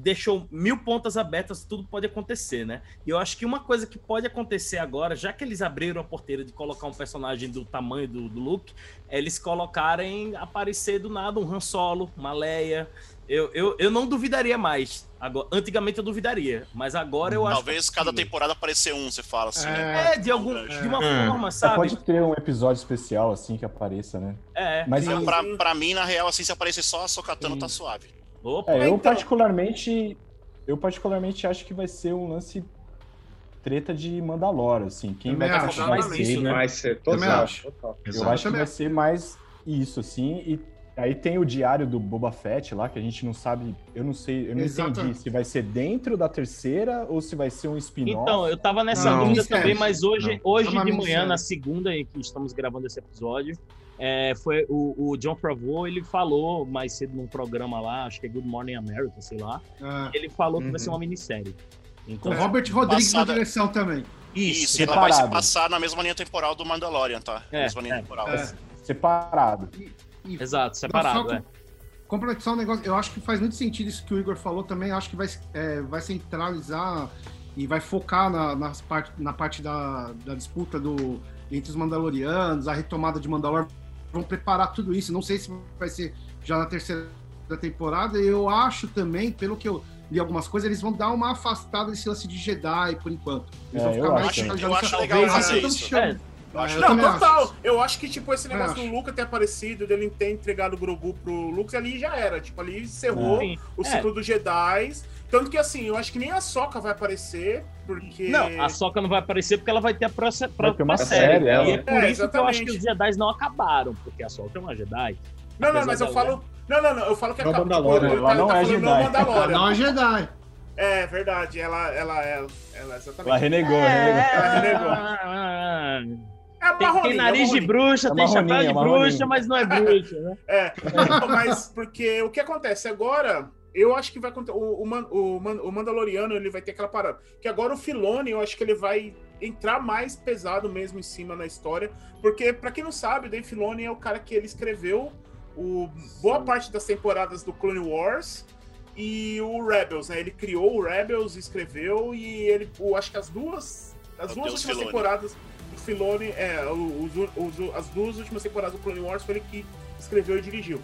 deixou mil pontas abertas, tudo pode acontecer, né? E eu acho que uma coisa que pode acontecer agora, já que eles abriram a porteira de colocar um personagem do tamanho do, do Luke, é eles colocarem aparecer do nada um Han Solo, uma Leia. Eu, eu, eu não duvidaria mais. Agora, antigamente eu duvidaria, mas agora eu acho. Talvez cada possível. temporada aparecer um, você fala assim, né? É, de, algum, É. de uma É. forma, É, sabe? pode ter um episódio especial assim que apareça, né? É. Mas eu, pra, pra mim, na real, assim, se aparecer só a Sokatano, tá suave. Opa, é, eu então. particularmente, eu particularmente acho que vai ser um lance treta de Mandalorian, assim. Quem vai acho, mais esse, isso, né? Vai ser total. acho. total. Eu acho que vai ser mais isso, assim. E aí tem o diário do Boba Fett lá, que a gente não sabe. Eu não sei, eu não Exato. entendi se vai ser dentro da terceira ou se vai ser um spin-off. Então, eu tava nessa Não, dúvida também, mas hoje, Não. hoje de manhã, na segunda em que estamos gravando esse episódio, é, foi o, o John Favreau, ele falou mais cedo num programa lá, acho que é Good Morning America, sei lá, É. ele falou que vai ser Uhum. uma minissérie. Com Então, Robert Rodrigues Passada- na direção também. Isso, ela vai se separado. passar na mesma linha temporal do Mandalorian, tá? É, mesma linha é, temporal. é. Separado. E exato, separado, Só é. Completar um negócio, eu acho que faz muito sentido isso que o Igor falou também. Acho que vai, é, vai centralizar e vai focar na, nas parte, na parte da, da disputa do, entre os Mandalorianos, a retomada de Mandalor. Vão preparar tudo isso. Não sei se vai ser já na terceira temporada. Eu acho também, pelo que eu li algumas coisas, eles vão dar uma afastada desse lance de Jedi por enquanto. Eles É, vão ficar eu mais acho Eu acho legal fazer até isso. chame- É. Eu acho É, eu Não, total. acho. Eu acho que, tipo, esse negócio Acho. do Luca ter aparecido, dele ter entregado o Grogu pro Lux, ali já era. Tipo, ali encerrou Sim. o É. ciclo dos Jedi. Tanto que, assim, eu acho que nem a Soca vai aparecer, porque... Não, a Soca não vai aparecer porque ela vai ter a próxima, próxima uma série. série. E é por É, isso que eu acho que exatamente. os Jedi não acabaram, porque a Soca é uma Jedi. Não, não, mas eu falo... Não, não, não, eu falo que Não, acaba... Mandalorian, ele ela não é falando Jedi. não Mandalorian. Não é Jedi. É, verdade, ela, ela, ela, ela exatamente. Ela renegou, renegou. Ela renegou. É, É Tem, tem nariz de marroninha. bruxa, É tem chapéu de bruxa, mas não é bruxa, né? É, *laughs* mas porque o que acontece agora, eu acho que vai acontecer. O, o, o, Man- o Mandaloriano ele vai ter aquela parada. Que agora o Filone, eu acho que ele vai entrar mais pesado mesmo em cima na história. Porque, pra quem não sabe, o Dave Filoni é o cara que ele escreveu o, boa parte das temporadas do Clone Wars e o Rebels, né? Ele criou o Rebels, escreveu e ele, o, acho que as duas, as duas Deus, últimas Filoni. temporadas do Filoni, é, os, os- as duas últimas temporadas do Clone Wars foi ele que escreveu e dirigiu.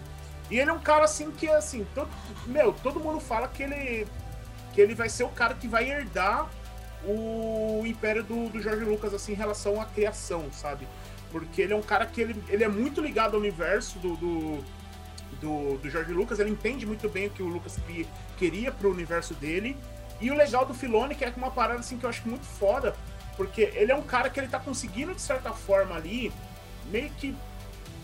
E ele é um cara assim que assim, todo, meu, todo mundo fala que ele que ele vai ser o cara que vai herdar o império do, do George Lucas assim em relação à criação, sabe? Porque ele é um cara que ele, ele é muito ligado ao universo do, do, do, do George Lucas, ele entende muito bem o que o Lucas que- queria pro universo dele. E o legal do Filone que é uma parada assim que eu acho muito foda, porque ele é um cara que ele tá conseguindo de certa forma ali meio que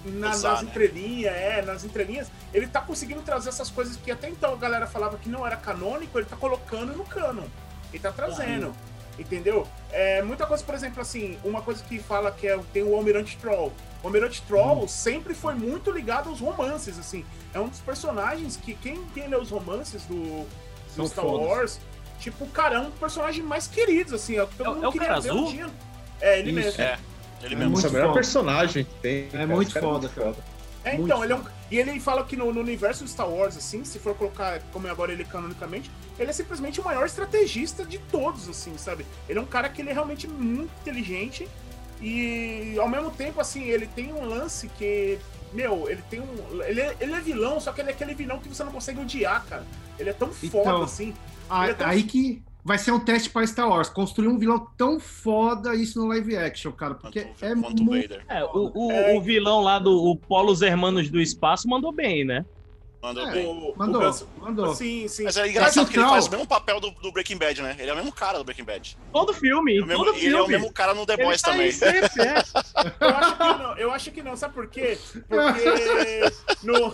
na- Usar, nas né? entrelinhas, é, nas entrelinhas, ele tá conseguindo trazer essas coisas que até então a galera falava que não era canônico, ele tá colocando no canon. Ele tá trazendo. Entendeu? É, muita coisa, por exemplo, assim, uma coisa que fala que é, tem o Almirante Troll. O Almirante Troll sempre foi muito ligado aos romances, assim. É um dos personagens que quem, quem lê os romances do, do Star fodas. Wars, tipo, cara, é um dos personagens mais queridos, assim. É, o que todo É mundo é o queria cara ver azul? um dia. É, ele Isso. mesmo. É. Ele É mesmo. Nossa, muito a melhor foda. personagem que tem. cara. muito Esse cara foda, cara. É, Muito então, ele é um, e ele fala que no, no universo do Star Wars, assim, se for colocar como é agora ele canonicamente, ele é simplesmente o maior estrategista de todos, assim, sabe? Ele é um cara que ele é realmente muito inteligente e, ao mesmo tempo, assim, ele tem um lance que, meu, ele tem um... Ele é, ele é vilão, só que ele é aquele vilão que você não consegue odiar, cara. Ele é tão foda, Então, assim. Ah, Ele é tão- Aí que vai ser um teste para Star Wars. Construir um vilão tão foda isso no live action, cara. Porque Quanto- é quanto muito. Vader. É, o, o, É. o vilão lá do o Polos Hermanos do Espaço mandou bem, né? Mandou É. bem. O, Mandou, o mandou. Sim, sim. Mas é engraçado que ele faz o mesmo papel do, do Breaking Bad, né? Ele é o mesmo cara do Breaking Bad. Todo filme, É o mesmo- todo e ele é o filme. mesmo cara no The Ele Boys tá também. aí sempre, é. Eu acho que não, eu acho que não, sabe por quê? Porque *laughs* no,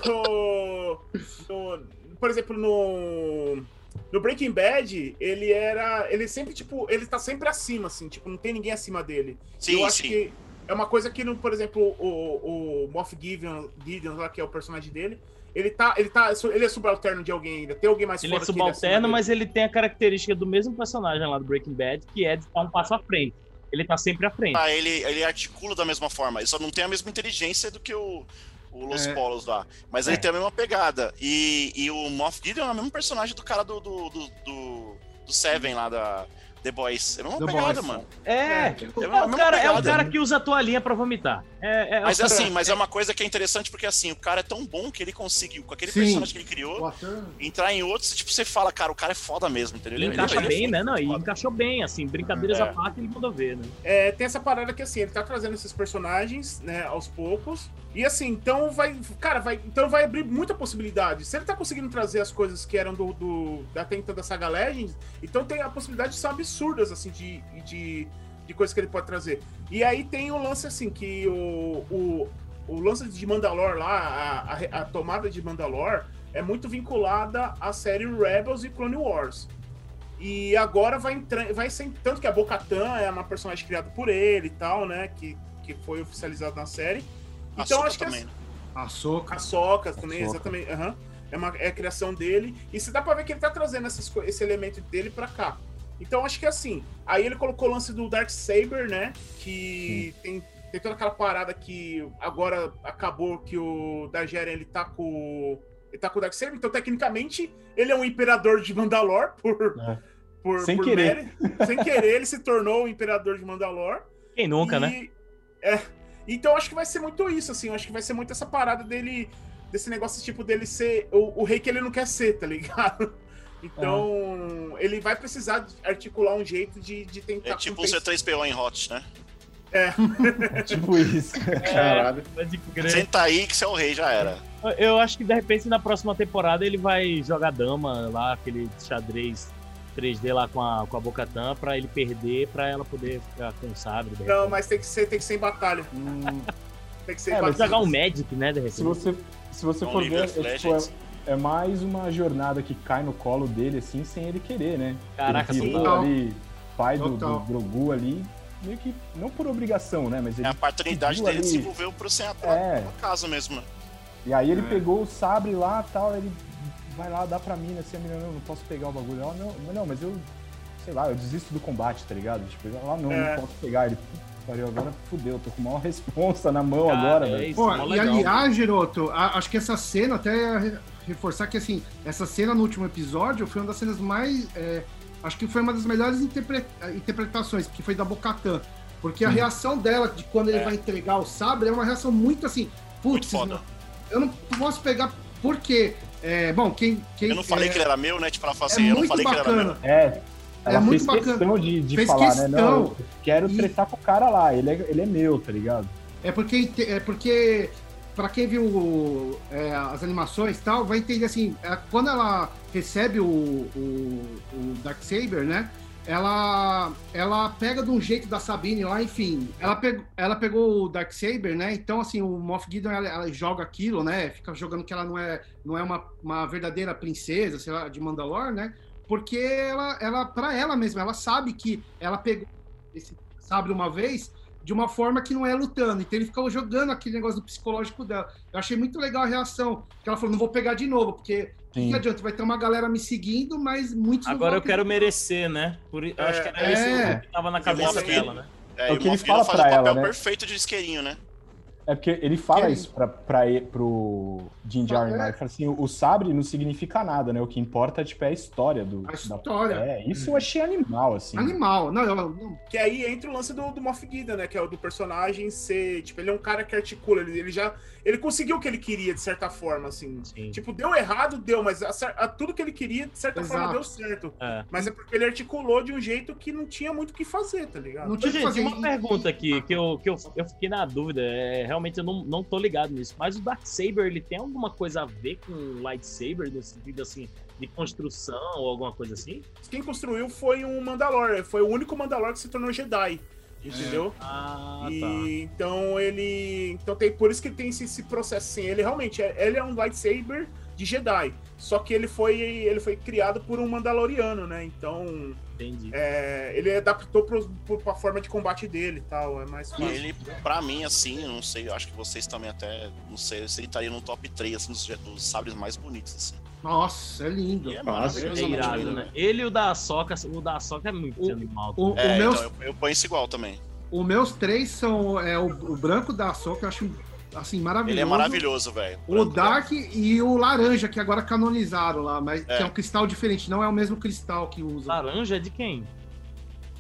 no- por exemplo, no no Breaking Bad, ele era, ele sempre tipo, ele tá sempre acima assim, tipo, não tem ninguém acima dele. Sim, eu acho sim. que é uma coisa que, no, por exemplo, o, o Moff Gideon, Gideon lá, que é o personagem dele, ele tá, ele tá, ele é subalterno de alguém ainda. Tem alguém mais Ele é fora que ele acima subalterno, dele. mas ele tem a característica do mesmo personagem lá do Breaking Bad, que é de estar um passo à frente. Ele tá sempre à frente. Ah, ele, ele articula da mesma forma. Ele só não tem a mesma inteligência do que o, o Los É. Polos lá. Mas ele tem a mesma pegada. E, e o Moff Gideon é o mesmo personagem do cara do, do, do, do, do Seven lá da The Boys. É a mesma The pegada, Boys. mano. É, É é, o mesma cara, é o cara que usa a toalhinha pra vomitar. É, é, Mas assim, mas é uma coisa que é interessante porque assim, o cara é tão bom que ele conseguiu, com aquele Sim. personagem que ele criou, entrar em outros, tipo, você fala, cara, o cara é foda mesmo, entendeu? Ele Ele- encaixa ele é bem, foda, né? Não, e encaixou bem, assim, brincadeiras É. à parte, ele mandou ver, né? É, tem essa parada que assim, ele tá trazendo esses personagens, né, aos poucos. E assim, então vai. Cara, vai. Então vai abrir muita possibilidade. Se ele tá conseguindo trazer as coisas que eram do. do da até então da Saga Legends, então tem a possibilidade de ser absurdas, assim, de, de, de coisas que ele pode trazer. E aí tem o lance assim, que o. o o lance de Mandalor lá, a, a, a tomada de Mandalor, é muito vinculada à série Rebels e Clone Wars. E agora vai entrar, vai ser tanto que a Bo-Katan é uma personagem criada por ele e tal, né, que, que foi oficializado na série. A Então acho que também, né? A Soca. a Soca também, exatamente, aham. É, uma, é a criação dele. E se dá pra ver que ele tá trazendo essas, esse elemento dele pra cá. Então acho que assim. Aí ele colocou o lance do Dark Saber, né? Que tem, tem toda aquela parada que agora acabou que o Targaryen ele tá com. Ele tá com o Dark Saber, então tecnicamente ele é um imperador de Mandalor por. É. por Sem por querer. mérito. Sem querer, ele se tornou o imperador de Mandalor. Quem nunca, E- né? É. Então acho que vai ser muito isso, assim. eu Acho que vai ser muito essa parada dele. Desse negócio, tipo, dele ser o, o rei que ele não quer ser, tá ligado? *laughs* Então, ele vai precisar articular um jeito de, de tentar. É tipo um compensar- C3PO em Hot, né? tipo isso. *laughs* Caralho. Pode crer. Senta aí que você é o rei, já era. Eu acho que de repente na próxima temporada ele vai jogar dama lá, aquele xadrez 3D lá com a, com a Bocatã, pra ele perder, pra ela poder ficar com o sabre. Não, repente. mas tem que ser, tem que ser em batalha. Hum, Tem que ser É, em batalha. jogar um Magic, né, de repente. se você, se você for ver, é, tipo, é, é mais uma jornada que cai no colo dele, assim, sem ele querer, né? Caraca, ele virou total. ali pai do, do. Grogu ali, meio que, não por obrigação, né? Mas ele É a paternidade seguiu dele ali. desenvolveu pro ser por É. por acaso mesmo? E aí ele É. pegou o sabre lá tal, ele vai lá, dá pra mim, assim, a menina, não, não posso pegar o bagulho. Ela, não, mas não, mas eu, sei lá, eu desisto do combate, tá ligado? Tipo, ela, não, É. não posso pegar. Ele, "Puta que pariu, agora fudeu, tô com maior *laughs* responsa na mão Cara, agora, é velho. mó e aliás, Giroto, a- acho que essa cena, até re- reforçar que assim, essa cena no último episódio foi uma das cenas mais. é, acho que foi uma das melhores interpre- interpretações, que foi da Bocatã. Porque a reação dela de quando ele É. vai entregar o sabre é uma reação muito assim. Putz, foda. eu não posso pegar. Por quê? É, bom, quem. quem Eu não falei é, que ele era meu, né? Tipo, ela fala é assim, eu não falei que ele era meu. bacana. É, ela muito fez bacana. questão de, de Fez falar, né? Não, questão. eu quero E- tretar com o cara lá, ele é, ele é meu, tá ligado? É porque, é porque para quem viu é, as animações e tal, vai entender assim, é, quando ela recebe o, o, o Darksaber, né? Ela, ela pega de um jeito da Sabine lá, enfim. Ela, pegou ela pegou o Darksaber, né? Então, assim, o Moff Gideon, ela, ela joga aquilo, né? Fica jogando que ela não é, não é uma, uma verdadeira princesa, sei lá, de Mandalor, né? Porque ela, ela para ela mesma, ela sabe que ela pegou esse sabre uma vez de uma forma que não é lutando. Então ele ficou jogando aquele negócio do psicológico dela. Eu achei muito legal a reação. Que ela falou, não vou pegar de novo, porque Sim. que adianta? Vai ter uma galera me seguindo, mas muitos não Agora eu quero merecer, né? Por, eu acho que era É. isso que tava na cabeça dela, né? É, É o que ele fala pra o papel ela, né? perfeito de isqueirinho, né? É porque ele fala Ele- isso pra, pra, e- pro Jim Jarmusch, É. né? Ele fala assim, o sabre não significa nada, né? O que importa tipo, é a história do... A da- história. É, isso eu achei animal, assim. Animal. Não, eu, não, Que aí entra o lance do, do Moff Gideon, né? Que é o do personagem ser. Tipo, ele é um cara que articula. Ele, ele já. Ele conseguiu o que ele queria, de certa forma, assim. Sim. Tipo, deu errado, deu, mas a a- tudo que ele queria, de certa Exato. forma, deu certo. É. Mas é porque ele articulou de um jeito que não tinha muito o que fazer, tá ligado? não tinha Gente, fazer. uma pergunta aqui que eu, que eu, eu fiquei na dúvida. É, realmente eu não, não tô ligado nisso. Mas o Darksaber, ele tem alguma coisa a ver com o Lightsaber, no sentido assim, de construção ou alguma coisa assim? Quem construiu foi um Mandalor. Foi o único Mandalor que se tornou Jedi. Entendeu? Ah, tá. E então ele. Então tem por isso que tem esse, esse processo assim. Ele realmente é, ele é um lightsaber de Jedi. Só que ele foi, ele foi criado por um Mandaloriano, né? Então Entendi. é, ele adaptou pro, pro, pra forma de combate dele e tal. É mais E fácil. ele, pra mim, assim, eu não sei, eu acho que vocês também até, não sei, se ele estaria no top 3, assim, dos, dos sabres mais bonitos, assim. Nossa, é lindo. É Nossa, É irado, lindo. né? Ele e o da Soca, o da Soca é muito O- animal. O, o É, meus, então, eu, eu ponho isso igual também. os meus três são é, o, o branco da Soca, eu acho assim, maravilhoso. Ele é maravilhoso, velho. O Dark e o laranja, que agora canonizaram lá, mas É. que é um cristal diferente, não é o mesmo cristal que usa. Laranja é de quem?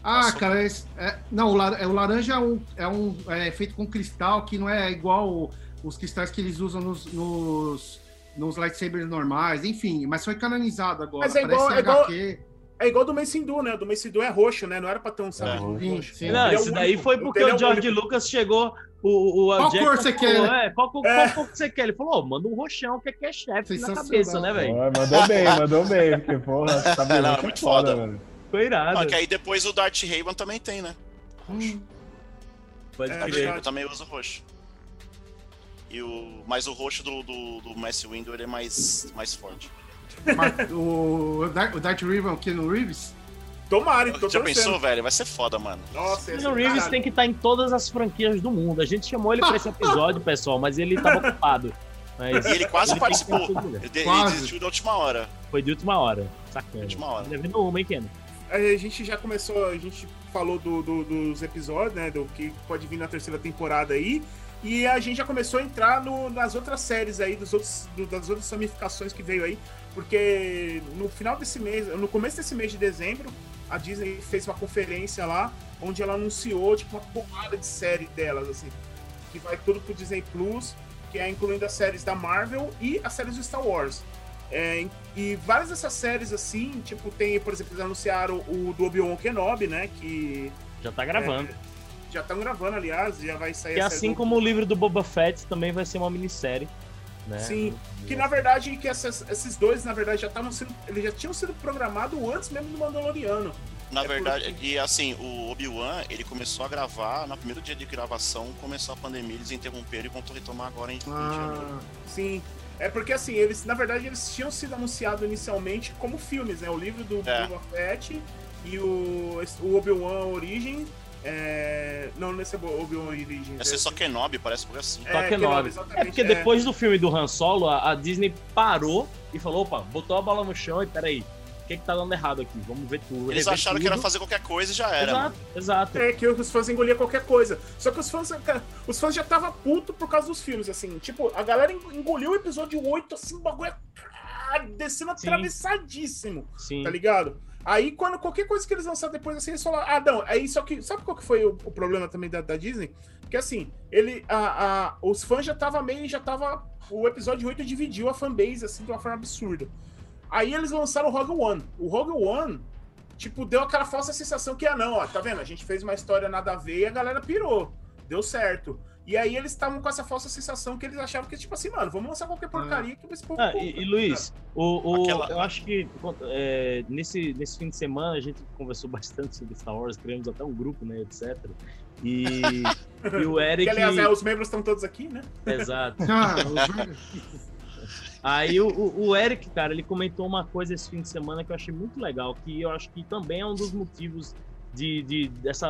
Ah, Nossa. cara, esse- é- não, o, é, o laranja é um, é um é feito com cristal que não é igual os cristais que eles usam nos, nos, nos lightsabers normais, enfim, mas foi canonizado agora. Mas é igual- Parece é igual-. É igual do Mace Windu, né? Do Mace Windu é roxo, né? Não era pra ter um sabre É. Roxo. sim. Não, é isso o daí foi porque é o o George único. Lucas chegou. O, o Qual Jackson cor você falou, quer? É, qual, cor- É. qual cor que você quer? Ele falou, ó, manda um roxão que é, que é chefe na cabeça, né, velho? Pô, mandou bem, mandou bem, porque, porra, *laughs* sabe Não, muito é muito foda, foda. mano. Ficou irado. Ah, que aí depois o Darth Raven também tem, né? Hum, Pode É, crer. Raven também usa roxo. E o, mas o roxo do, do, do Mace Windu ele é mais, mais forte. Mas o, Dark, o Darth Revan, o Keanu Reeves, Tomara, tô Já torcendo. pensou, velho? Vai ser foda, mano. Nossa, esse O Reeves caralho. tem que estar em todas as franquias do mundo. A gente chamou ele pra esse episódio, pessoal, mas ele tava ocupado. Mas E ele quase ele participou. Ele, de- ele desistiu da última hora. Foi de última hora. Sacana. Última hora. Devendo uma, hein, Ken? A gente já começou, a gente falou do, do- dos episódios, né? Do que pode vir na terceira temporada aí. E a gente já começou a entrar no- nas outras séries aí, dos outros, do- das outras ramificações que veio aí. Porque no final desse mês, no começo desse mês de dezembro, a Disney fez uma conferência lá, onde ela anunciou, tipo, uma porrada de série delas, assim. Que vai tudo pro Disney Plus, que é incluindo as séries da Marvel e as séries do Star Wars. É, e várias dessas séries, assim, tipo, tem, por exemplo, eles anunciaram o do Obi-Wan Kenobi, né? Que Já tá gravando. já estão gravando, aliás, já vai sair série assim do- como o livro do Boba Fett também vai ser uma minissérie. Né? Sim, Que na verdade, que essas- esses dois, na verdade, já estavam sendo. Eles já tinham sido programados antes mesmo do Mandaloriano. Na É verdade, porque- e assim, o Obi-Wan, ele começou a gravar, no primeiro dia de gravação, começou a pandemia, eles interromperam e vão retomar agora em, em janeiro. ah, Sim. É porque assim, eles, na verdade, eles tinham sido anunciados inicialmente como filmes, né? O livro do É. Boba Fett e o, o Obi-Wan Origem. É... Não, não é esse Obi-Wan Origem. Ia ser só Kenobi, parece por assim. Só que Kenobi, exatamente, É porque depois do filme do Han Solo, a, a Disney parou e falou: opa, botou a bola no chão e peraí, o que que tá dando errado aqui? Vamos ver tudo. Eles acharam que era tudo. fazer qualquer coisa e já era. Exato, mano. exato. É que os fãs engoliam qualquer coisa. Só que os fãs, os fãs já estavam putos por causa dos filmes, assim. Tipo, a galera engoliu o episódio 8, assim, o bagulho ah, descendo Sim. atravessadíssimo, Sim. tá ligado? Aí, quando qualquer coisa que eles lançaram depois, assim, eles falaram, ah, não, aí só que. Sabe qual que foi o, o problema também da, da Disney? Porque assim, ele. A, a- os fãs já tava meio. Já tava. O episódio 8 dividiu a fanbase, assim, de uma forma absurda. Aí eles lançaram o Rogue One. O Rogue One, tipo, deu aquela falsa sensação que, ah, não, ó, tá vendo? A gente fez uma história nada a ver e a galera pirou. Deu certo. E aí eles estavam com essa falsa sensação que eles achavam que, tipo assim, mano, vamos lançar qualquer porcaria que esse povo. Ah, compra, e, e, tá Luiz, o, o- Aquela- eu acho que é, nesse, nesse fim de semana a gente conversou *laughs* bastante sobre Star Wars, criamos até um grupo, né, etc. E, e o *laughs* Eric. Que, aliás, é, os membros estão todos aqui, né? Exato. *laughs* ah, os- Aí o, o- o Eric, cara, ele comentou uma coisa esse fim de semana que eu achei muito legal, que eu acho que também é um dos motivos de, de, dessa,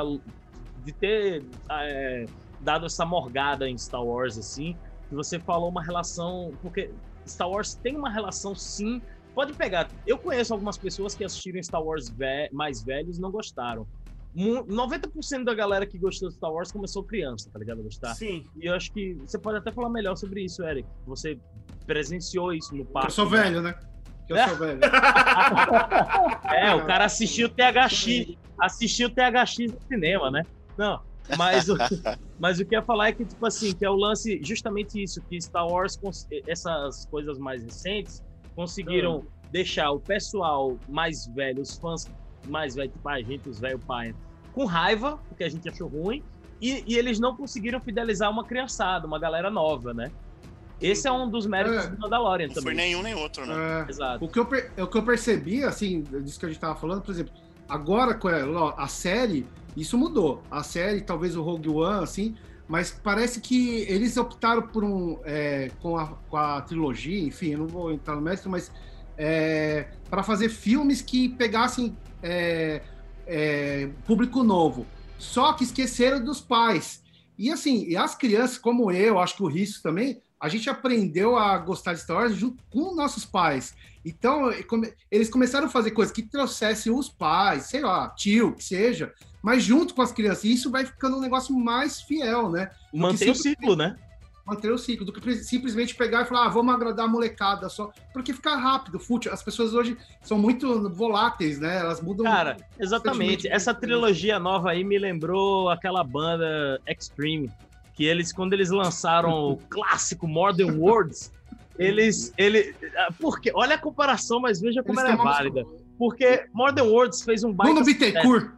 de ter é, dado essa morgada em Star Wars, assim, que você falou uma relação, porque Star Wars tem uma relação, sim, pode pegar, eu conheço algumas pessoas que assistiram Star Wars ve- mais velhos e não gostaram, mu- 90% da galera que gostou de Star Wars começou criança, tá ligado? Gostar. Sim. E eu acho que você pode até falar melhor sobre isso, Eric. Você presenciou isso no parque. Eu sou né? velho, né? Que eu É? sou *laughs* velho. É, o cara assistiu o THX, assistiu o THX no cinema, né? Não, mas o, *laughs* mas o que eu ia falar é que, tipo assim, que é o lance, justamente isso, que Star Wars, essas coisas mais recentes, conseguiram deixar o pessoal mais velho, os fãs mais velhos, tipo a gente, os velho pai, com raiva, porque a gente achou ruim, e, e eles não conseguiram fidelizar uma criançada, uma galera nova, né? Esse é um dos méritos É. do Mandalorian Não foi também. nenhum nem outro, né? É, Exato. o, que eu, o que eu percebi, assim, disso que a gente tava falando, por exemplo, agora a série, isso mudou. A série, talvez o Rogue One, assim, mas parece que eles optaram por um. é, com, a, com a trilogia, enfim, eu não vou entrar no mérito, mas é, para fazer filmes que pegassem é, é, público novo. Só que esqueceram dos pais. E assim, e as crianças, como eu, acho que o Risso também, a gente aprendeu a gostar de Star Wars junto com nossos pais. Então, eles começaram a fazer coisas que trouxessem os pais, sei lá, tio, que seja, mas junto com as crianças. E isso vai ficando um negócio mais fiel, né? Mantém o ciclo, né? Manter o ciclo, do que simplesmente pegar e falar, ah, vamos agradar a molecada só. Porque fica rápido, fútil. As pessoas hoje são muito voláteis, né? Elas mudam. Cara, exatamente. Essa trilogia nova aí me lembrou aquela banda Extreme, que eles, quando eles lançaram o clássico Modern Words, eles. Ele, ah, porque, olha a comparação, mas veja como Eles ela é válida. Porque Modern Words fez um baita Bruno sucesso. Bittencourt.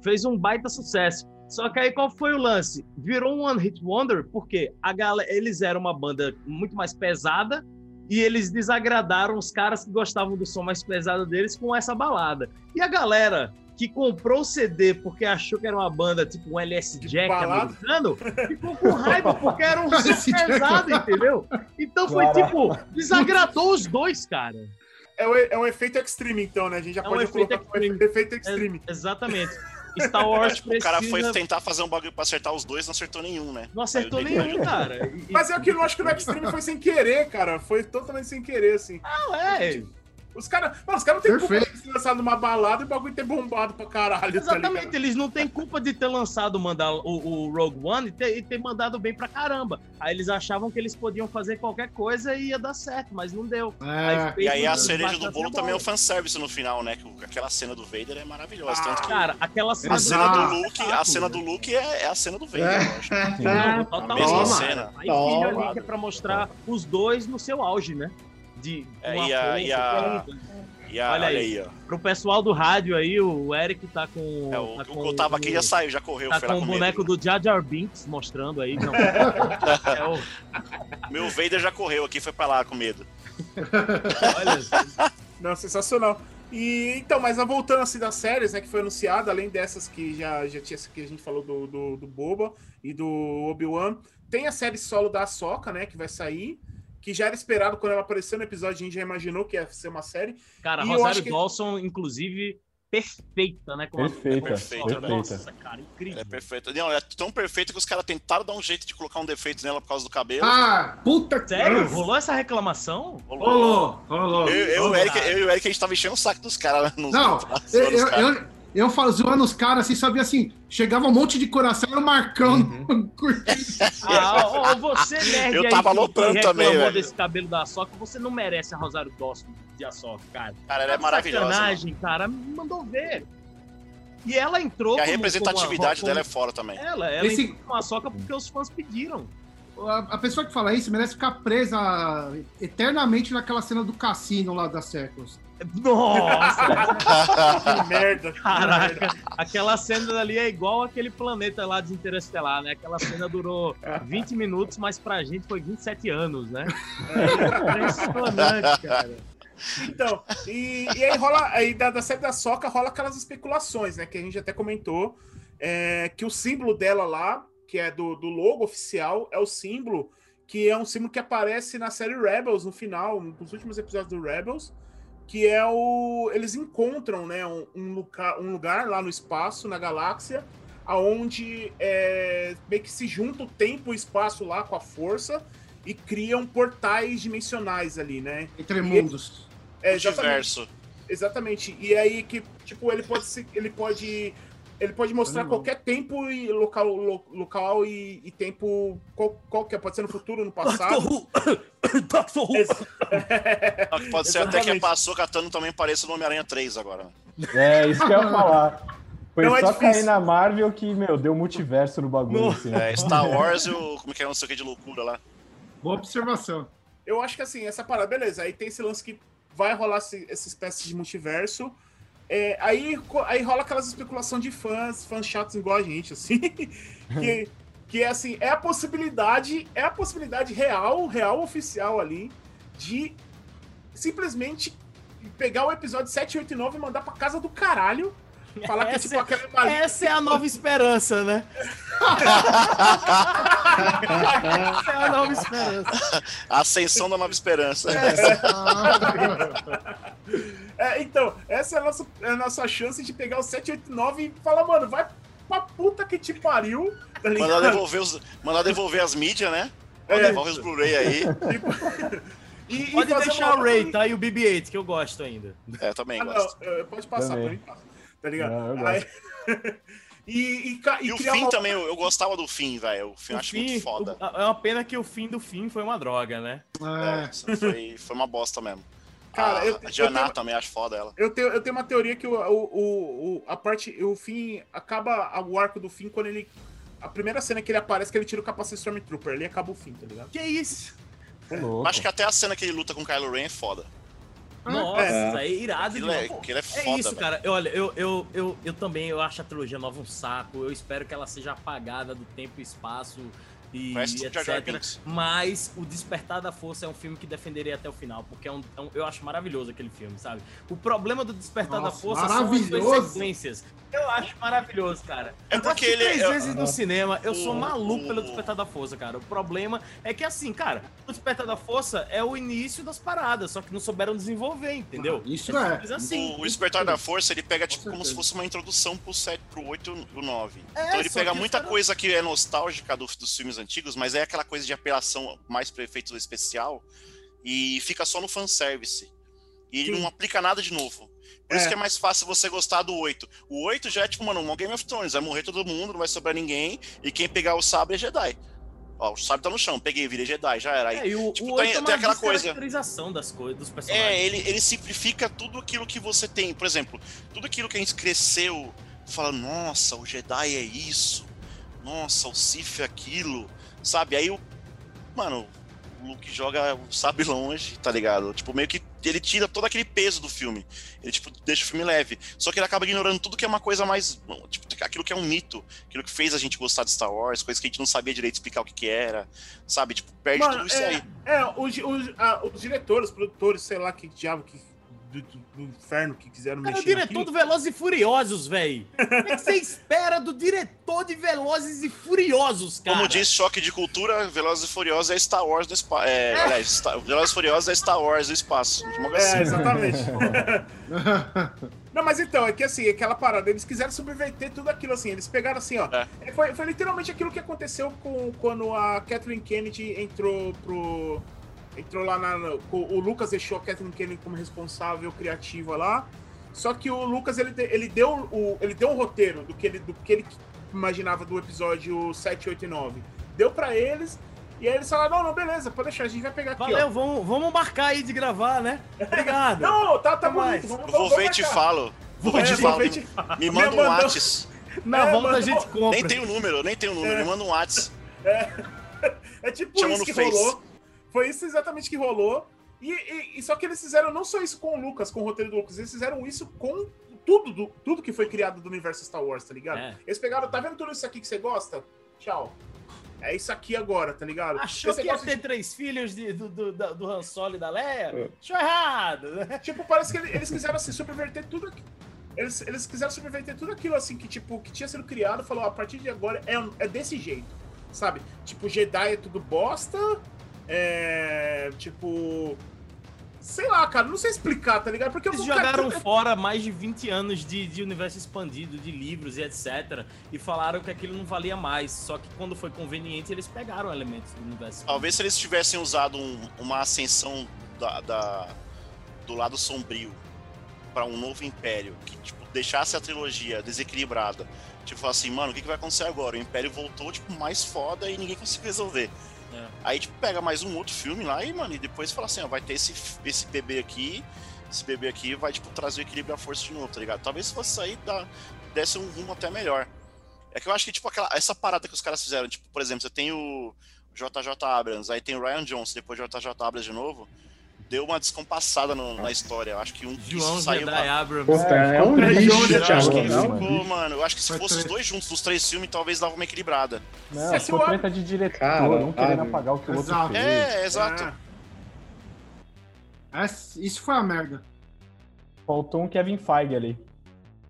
Fez um baita sucesso. Só que aí qual foi o lance? Virou um One Hit Wonder, porque a galera, eles eram uma banda muito mais pesada e eles desagradaram os caras que gostavam do som mais pesado deles com essa balada. E a galera que comprou o CD porque achou que era uma banda tipo um LS Jack americano, ficou com raiva porque era um *laughs* som Jack. pesado, entendeu? Então foi Claro. tipo, desagradou os dois, cara. É, o- é um efeito extreme, então, né? A gente já É um pode efeito colocar extreme. efeito extreme. É, exatamente. Star Wars Tipo, o cara foi precisa- tentar fazer um bagulho pra acertar os dois, não acertou nenhum, né? Não acertou nenhum, cara. Mas é que eu acho que o *laughs* extreme foi sem querer, cara. Foi totalmente sem querer, assim. Não, é. Os caras. Os caras não têm culpa de ter lançado numa balada e o bagulho ter bombado pra caralho, tá Exatamente, ligado? eles não têm culpa de ter lançado o, Mandal- o, o Rogue One e ter, e ter mandado bem pra caramba. Aí eles achavam que eles podiam fazer qualquer coisa e ia dar certo, mas não deu. É, fez E aí a cereja do bolo também é o fanservice no final, né? Que aquela cena do Vader é maravilhosa. Ah, tanto que Cara, aquela cena a cena do Luke, a cena do Luke é, é a cena do Vader, É. eu acho. Não, totalmente. A mesma Cara, cena. Aí filho ali Toma. que é pra mostrar os dois no seu auge, né? De É, uma e a- e a- então, E a, Olha olha, aí. aí, ó. Pro pessoal do rádio aí, o Eric tá com. É, o, tá o com que eu tava aqui já saiu, já correu, Tá foi lá com o boneco do Jar Jar Binks mostrando aí. Não, *laughs* é o, Meu Vader já correu aqui, foi pra lá com medo. olha, Não, sensacional. E então, mas voltando assim das séries, né, que foi anunciada, além dessas que já, já tinha que a gente falou do, do, do Boba e do Obi-Wan, tem a série solo da Ahsoka, né, que vai sair, que já era esperado quando ela apareceu no episódio, a gente já imaginou que ia ser uma série. Cara, E eu Rosário que- Dawson, inclusive, perfeita, né? como Perfeita, atriz. perfeita, perfeita. Nossa, cara, incrível. Ela é perfeita. Não, ela é tão perfeita que os caras tentaram dar um jeito de colocar um defeito nela por causa do cabelo. Ah, puta que Sério? Rolou essa reclamação? Rolou, rolou. Eu, eu, e o Rolou. Eric, eu e o Eric, a gente tava enchendo o saco dos caras. nos- Não, *laughs* nos- eu, nos eu. Eu, falo, zoando os caras, assim, sabia assim, chegava um monte de coração, era o Marcão *laughs* curtindo. Ah, ó, você, nerd Eu tava reclamou também, velho. desse cabelo da Soca, você não merece a Rosário Dawson de Açoca, cara. Cara, ela é Tá maravilhosa. mano. Sacanagem, cara, me mandou ver. E ela entrou E a como- representatividade como a- dela é fora também. Ela, ela Esse- entrou com a Soca porque os fãs pediram. A, a pessoa que fala isso merece ficar presa eternamente naquela cena do cassino lá da Séculos. Nossa, *laughs* Que merda. que merda. caraca. Aquela cena ali é igual aquele planeta lá de Interestelar, né? Aquela cena durou 20 minutos, mas pra gente foi 27 anos, né? É impressionante, cara. Então, e, e aí rola, aí da, da série da Soca rola aquelas especulações, né? Que a gente até comentou, é, que o símbolo dela lá, que é do, do logo oficial, é o símbolo que é um símbolo que aparece na série Rebels no final, nos últimos episódios do Rebels, que é o. Eles encontram, né, um, um lugar, um lugar lá no espaço, na galáxia, aonde é, meio que se junta o tempo e o espaço lá com a força e criam portais dimensionais ali, né? Entre mundos. É, exatamente. Multiverso. Exatamente. E aí que, tipo, ele pode se, ele pode ele pode mostrar Animal. qualquer tempo e local, lo- local e, e tempo. Qual, qual que é? Pode ser no futuro, no passado. *coughs* Doctor Who! *laughs* Que pode ser até que passou Catano também pareça no Homem-Aranha 3 agora. né? É, isso que eu ia falar. Foi Não é só difícil. cair na Marvel que, meu, deu multiverso no bagulho, assim. É, Star Wars e o. Como que é? Não sei o que de loucura lá. Boa observação. Eu acho que assim, essa parada, beleza. Aí tem esse lance que vai rolar esse, essa espécie de multiverso. É, aí, aí rola aquelas especulações de fãs, fãs chatos igual a gente, assim. *laughs* que, que é assim, é a possibilidade, é a possibilidade real, real oficial ali, de simplesmente pegar o episódio 7, 8 e 9 e mandar pra casa do caralho. Falar que é Essa tipo aquela. Essa é a nova esperança, né? Essa é a nova esperança. A ascensão da Nova Esperança. É, então, essa é a, nossa, é a nossa chance de pegar o 789 e falar, mano, vai pra puta que te pariu, tá Mandar devolver, os, mandar devolver as mídias, né? É. Devolve os Blu-ray aí. *laughs* E, e Pode fazer deixar uma- o Ray, tá? E o BB-8, que eu gosto ainda. É, também Ah, gosto. não, é, pode passar, Também. pra mim passa, tá ligado? Aí- *laughs* e, e, e E o fim uma- também, eu, gostava do fim, velho. O fim eu O acho fim, muito foda. o- é uma pena que o fim do fim foi uma droga, né? É, É. foi, foi uma bosta mesmo. Cara, a, eu- a eu tenho- também acho foda ela. Eu tenho, eu tenho uma teoria que o, o, o, o- a parte, o fim acaba o arco do fim quando ele. A primeira cena que ele aparece que ele tira o capacete Stormtrooper, ali acaba o fim, tá ligado? Que isso? Louco. Acho que até a cena que ele luta com o Kylo Ren é foda. Nossa, É. é, irado Aquilo é, demais. aquilo é É foda, isso, velho. cara. Eu- Olha, eu, eu, eu, eu também eu acho a trilogia nova um saco. Eu espero que ela seja apagada do tempo e espaço e Parece tudo Jar Jar etc. Mas o Despertar da Força é um filme que defenderei até o final, porque é um, é um- eu acho maravilhoso aquele filme, sabe? O problema do Despertar da Nossa, Força são as suas maravilhoso. sequências. Eu acho maravilhoso, cara. É Eu porque assisti ele três é- vezes no cinema. Eu sou maluco pelo Despertar da Força, cara. O problema é que assim, cara, o Despertar da Força é o início das paradas, só que não souberam desenvolver, entendeu? Isso é. simples assim. O, o Despertar da Força, ele pega tipo Com como se fosse uma introdução pro 7, pro 8 e o 9. É, então ele pega muita coisa que é nostálgica do- dos filmes antigos, mas é aquela coisa de apelação mais para efeito especial e fica só no fanservice. E ele Sim. não aplica nada de novo. Por isso É. que é mais fácil você gostar do 8. O 8 já é tipo, mano, um Game of Thrones, vai morrer todo mundo, não vai sobrar ninguém, e quem pegar o sabre é Jedi. Ó, o sabre tá no chão, peguei, virei Jedi, já era. Aí, É, o, tipo, o tem- é tem aquela coisa. das coisas, dos personagens. É, ele, ele simplifica tudo aquilo que você tem. Por exemplo, tudo aquilo que a gente cresceu, fala, nossa, o Jedi é isso, nossa, o Sith é aquilo, sabe? Aí o. Mano, o Luke joga o sabre longe, tá ligado? Tipo, meio que ele tira todo aquele peso do filme. Ele, tipo, deixa o filme leve. Só que ele acaba ignorando tudo que é uma coisa mais. Tipo, aquilo que é um mito. Aquilo que fez a gente gostar de Star Wars, coisas que a gente não sabia direito explicar o que, que era. Sabe? Tipo, perde Mano, tudo isso é, aí. É, os, os, ah, os diretores, produtores, sei lá que diabo que, do, do- do inferno que quiseram Cara, é o mexer. diretor naquilo. do Velozes e Furiosos, velho. O que que você espera do diretor de Velozes e Furiosos, cara? Como diz Choque de Cultura, Velozes e Furiosos é Star Wars do espaço. É, aliás, Star- Velozes e Furiosos é Star Wars do espaço. De uma coisa É, assim. exatamente. *laughs* Não, mas então, é que assim, aquela parada, eles quiseram subverter tudo aquilo assim, eles pegaram assim, ó. É. Foi, foi literalmente aquilo que aconteceu com, quando a Kathleen Kennedy entrou pro. Entrou lá na. o Lucas deixou a Kathleen Kennedy como responsável criativa lá. Só que o Lucas, ele, ele, deu, o, ele deu um roteiro do que ele, do que ele imaginava do episódio 7, 8 e 9. Deu pra eles. E aí eles falaram, não, não, beleza, pode deixar, a gente vai pegar aqui, Valeu, ó. vamos, vamos marcar aí de gravar, né? Obrigado. *laughs* Não, tá, tá bonito. Vamos, Eu vou vamos ver e te falo. Vou ver É, te falo. Me, te falo. me manda um mandou- Whats. Na É, volta a mano, gente compra. Nem tem o número, nem tem o número. Me manda um Whats. É *laughs* tipo Chama isso no que Face. rolou. Foi isso exatamente que rolou. E, e- e só que eles fizeram não só isso com o Lucas, com o roteiro do Lucas, eles fizeram isso com tudo, do- tudo que foi criado do universo Star Wars, tá ligado? É. Eles pegaram, tá vendo tudo isso aqui que você gosta? Tchau. É isso aqui agora, tá ligado? Achou Esse que ia ter de- três filhos de- do, do, do Han Solo e da Leia? É. Achou errado? *laughs* Tipo, parece que ele- eles quiseram assim, subverter tudo aqui. Eles, eles quiseram subverter tudo aquilo assim que, tipo, que tinha sido criado, falou, a partir de agora é, é desse jeito, sabe? Tipo, Jedi é tudo bosta, é. Tipo. Sei lá, cara, não sei explicar, tá ligado? Porque Eles jogaram eu- fora mais de 20 anos de, de universo expandido, de livros e etc. E falaram que aquilo não valia mais. Só que quando foi conveniente, eles pegaram elementos do universo expandido. Talvez se eles tivessem usado um- uma ascensão da, da- do lado sombrio pra um novo império que, tipo, deixasse a trilogia desequilibrada. Tipo, assim, mano, o que, que vai acontecer agora? O império voltou, tipo, mais foda e ninguém conseguiu resolver. É. Aí, tipo, pega mais um outro filme lá e, mano, e depois fala assim, ó, vai ter esse, esse bebê aqui, esse bebê aqui vai, tipo, trazer o equilíbrio a força de novo, tá ligado? Talvez se fosse sair, dá, desse um rumo até melhor. É que eu acho que, tipo, aquela, essa parada que os caras fizeram, tipo, por exemplo, você tem o JJ Abrams, aí tem o Ryan Johnson, depois o JJ Abrams de novo, deu uma descompassada no- na história. Eu acho que um que João saiu Jedi uma... Abrams. Puta, é um ficou lixo, Eu acho que Não, ficou, mano. Eu acho que se Foi fosse os dois juntos dos três filmes, talvez dava uma equilibrada. Não, Se o- treta de diretor, Cara, um querendo sabe? apagar o que o outro fez. É, exato. É, isso foi a merda. Faltou um Kevin Feige ali.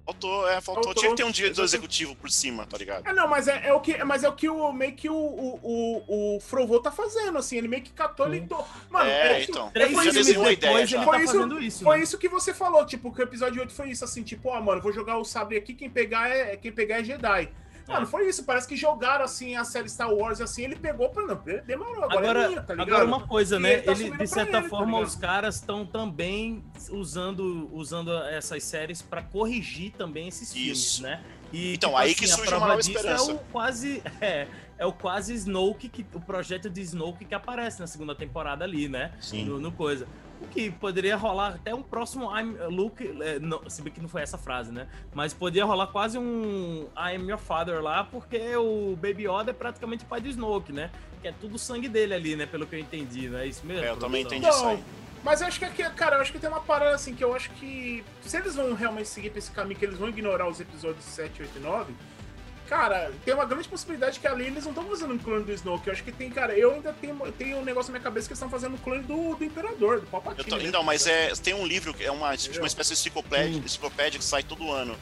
Faltou, é, faltou. Faltou. Tinha que ter um diretor executivo por cima, tá ligado? É, não, mas é, é o que, mas é o que o meio que o, o, o, o Frovô tá fazendo, assim, ele meio que catou ele. To... Mano, É, isso- então. Três foi já isso- filmes depois ideia já. Foi tá isso- fazendo isso, Foi né? isso que você falou, tipo, que o episódio 8 foi isso, assim, tipo, ó, mano, vou jogar o sabre aqui, quem pegar é, quem pegar é Jedi. Mano, É. foi isso, parece que jogaram, assim, a série Star Wars, assim, ele pegou pra, não, demorou, agora, é Agora, minha, tá ligado? agora uma coisa, E né? ele tá Ele, de certa ele, tá forma, ligado? os caras estão também usando, usando essas séries pra corrigir também esses filmes, Isso. né? E, Então, tipo aí que assim, a surge uma nova disso esperança. É o quase, *laughs* é, é o quase Snoke, que, o projeto de Snoke que aparece na segunda temporada ali, né? Sim. No, no coisa. O que poderia rolar até um próximo I'm Luke, é, não, se bem que não foi essa frase, né? Mas poderia rolar quase um I am your father lá, porque o Baby Yoda é praticamente o pai do Snoke, né? Que é tudo sangue dele ali, né? Pelo que eu entendi, não é isso mesmo? É, eu também entendi isso aí. Mas eu acho que aqui, cara, eu acho que tem uma parada assim que eu acho que se eles vão realmente seguir pra esse caminho, que eles vão ignorar os episódios 7, 8 e 9, cara, tem uma grande possibilidade que ali eles não estão fazendo um clone do Snoke. Eu acho que tem, cara, eu ainda tenho, tenho um negócio na minha cabeça que eles estão fazendo um clone do, do Imperador, do Palpatine. tô, né? então, mas é, tem um livro que é uma, tipo, uma espécie de enciclopédia, enciclopédia que sai todo ano.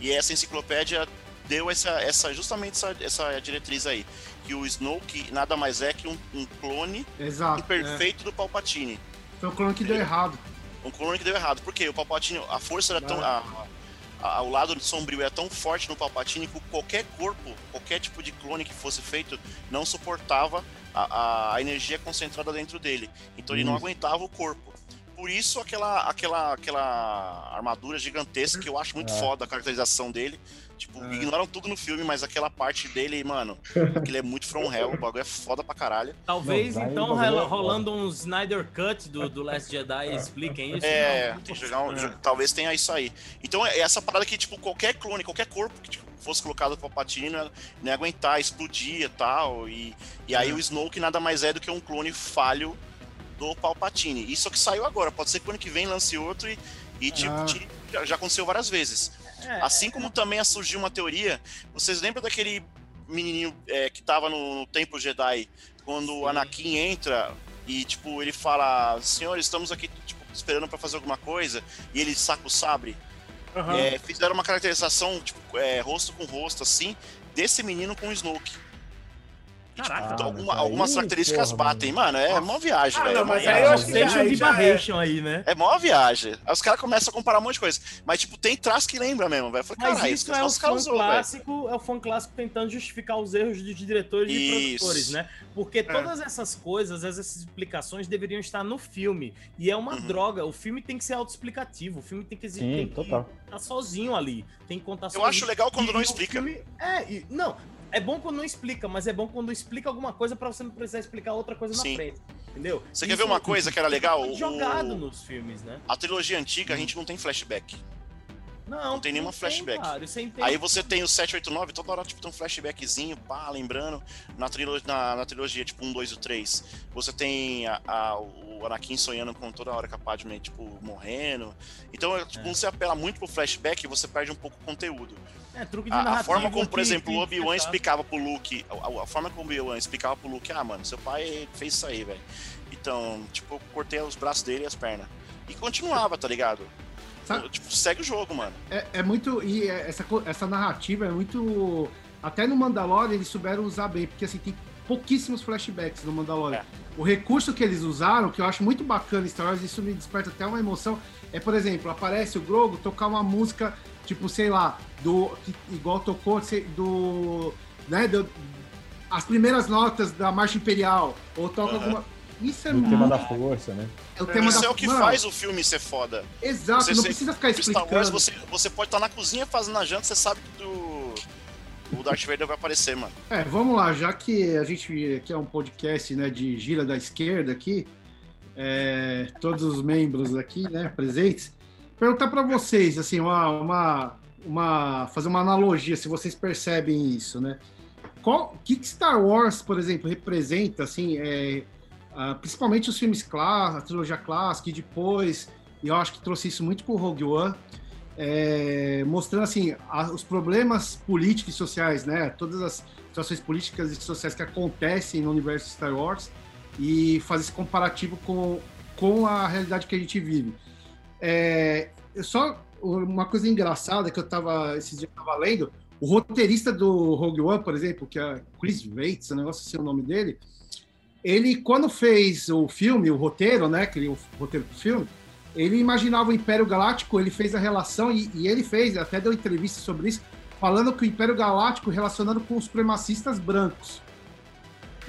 E essa enciclopédia deu essa, essa justamente essa, essa diretriz aí. Que o Snoke nada mais é que um, um clone Exato. imperfeito do Palpatine. É. Foi o clone que deu errado. Um clone que deu errado. Por quê? O Palpatine, a força era tão. A, a- o lado sombrio é tão forte no Palpatine que qualquer corpo, qualquer tipo de clone que fosse feito, não suportava a, a- a energia concentrada dentro dele. Então ele não aguentava o corpo. Por isso aquela, aquela, aquela armadura gigantesca que eu acho muito É. foda a caracterização dele. Tipo, É. ignoram tudo no filme, mas aquela parte dele, mano, *laughs* aquele é muito from hell, o bagulho é foda pra caralho. Talvez Não, então é rolando um Snyder Cut do, do Last Jedi expliquem isso. É, Não, tem que jogar um, é. talvez tenha isso aí. Então é essa parada que, tipo, qualquer clone, qualquer corpo que tipo, fosse colocado pro Palpatine não ia, não ia aguentar, explodir e tal. E, e aí o Snoke nada mais é do que um clone falho do Palpatine. Isso que saiu agora. Pode ser que o ano que vem lance outro e, e tipo, Ah. tire- já, já aconteceu várias vezes. É, Assim como também surgiu uma teoria. Vocês lembram daquele menininho é, que tava no, no Templo Jedi? Quando o Sim. Anakin entra e, tipo, ele fala: Senhor, estamos aqui, tipo, esperando pra fazer alguma coisa. E ele saca o sabre. É, fizeram uma caracterização, tipo, é, rosto com rosto, assim, desse menino com o Snoke. E, tipo, Caraca. então, Ah, alguma- mas aí, algumas características porra, batem, mano. É mó viagem, Ah, velho. não, é mó mas aí viagem. eu acho que Station aí de já é- aí, né? É mó viagem. Aí os caras começam a comparar um monte de coisa. Mas, tipo, tem traço que lembra mesmo, velho. Eu Falei, caralho, isso é o os fã caras usou, clássico, é o fã clássico tentando justificar os erros dos diretores e Isso. produtores, né? Porque todas essas coisas, essas explicações deveriam estar no filme. E é uma Uhum. droga. O filme tem que ser autoexplicativo. O filme tem que Sim, tem que estar sozinho ali. Tem que contar Eu acho legal quando E- não e explica. filme- é, e- não. É bom quando não explica, mas é bom quando explica alguma coisa pra você não precisar explicar outra coisa Sim. na frente. Entendeu? Você quer Isso ver uma coisa que era legal? *laughs* foi O- jogado nos filmes, né? A trilogia antiga, a gente não tem flashback. Não, Não tem nenhuma flashback. cara, é Aí você tem o 789, toda hora tipo, tem um flashbackzinho, pá, lembrando. Na, trilo na, na trilogia, tipo, 1, 2 e 3. Você tem a- a- o Anakin sonhando com toda hora com a Padme, tipo, morrendo. Então, é, tipo, É. quando você apela muito pro flashback, você perde um pouco o conteúdo. É, truque de A, a forma como, por que- exemplo, que- o Obi-Wan que explicava pro Luke. A, a forma como o Obi-Wan explicava pro Luke, ah, mano, seu pai fez isso aí, velho. Então, tipo, eu cortei os braços dele e as pernas. E continuava, tá ligado? Sabe- Tipo, segue o jogo, mano. É, é muito. E é- essa, essa narrativa é muito. Até no Mandalorian eles souberam usar bem, porque assim, tem pouquíssimos flashbacks no Mandalorian. É. O recurso que eles usaram, que eu acho muito bacana em Star Wars, isso me desperta até uma emoção, é, por exemplo, aparece o Grogu tocar uma música, tipo, sei lá, do. que- igual tocou sei, do. né, do, as primeiras notas da Marcha Imperial, ou toca Aham. alguma. Isso é Do muito. tema da força, né? É o tema Isso da... é o que Mano, faz o filme ser foda. Exato, Você- não você- precisa ficar No Star Wars, explicando. você, você pode estar na cozinha fazendo a janta, você sabe que o, o Darth Vader vai aparecer, mano. É, vamos lá, já que a gente aqui é um podcast né, de gira da esquerda aqui, é, todos os membros aqui, né, presentes, perguntar para vocês, assim, uma, uma, uma, fazer uma analogia, se vocês percebem isso, né? Qual, o que que Star Wars, por exemplo, representa, assim, é, ah, principalmente os filmes clássicos, a trilogia clássica e depois, e eu acho que trouxe isso muito com o Rogue One, é, mostrando assim a- os problemas políticos e sociais, né? Todas as situações políticas e sociais que acontecem no universo Star Wars e fazer esse comparativo com, com a realidade que a gente vive. É, só uma coisa engraçada que eu tava esses dias tava lendo, o roteirista do Rogue One, por exemplo, que é Chris Weitz, um negócio assim é o nome dele, ele quando fez o filme, o roteiro, né, que ele- o roteiro do filme, ele imaginava o Império Galáctico, ele fez a relação, e, e ele fez, até deu entrevista sobre isso, falando que o Império Galáctico relacionando com os supremacistas brancos.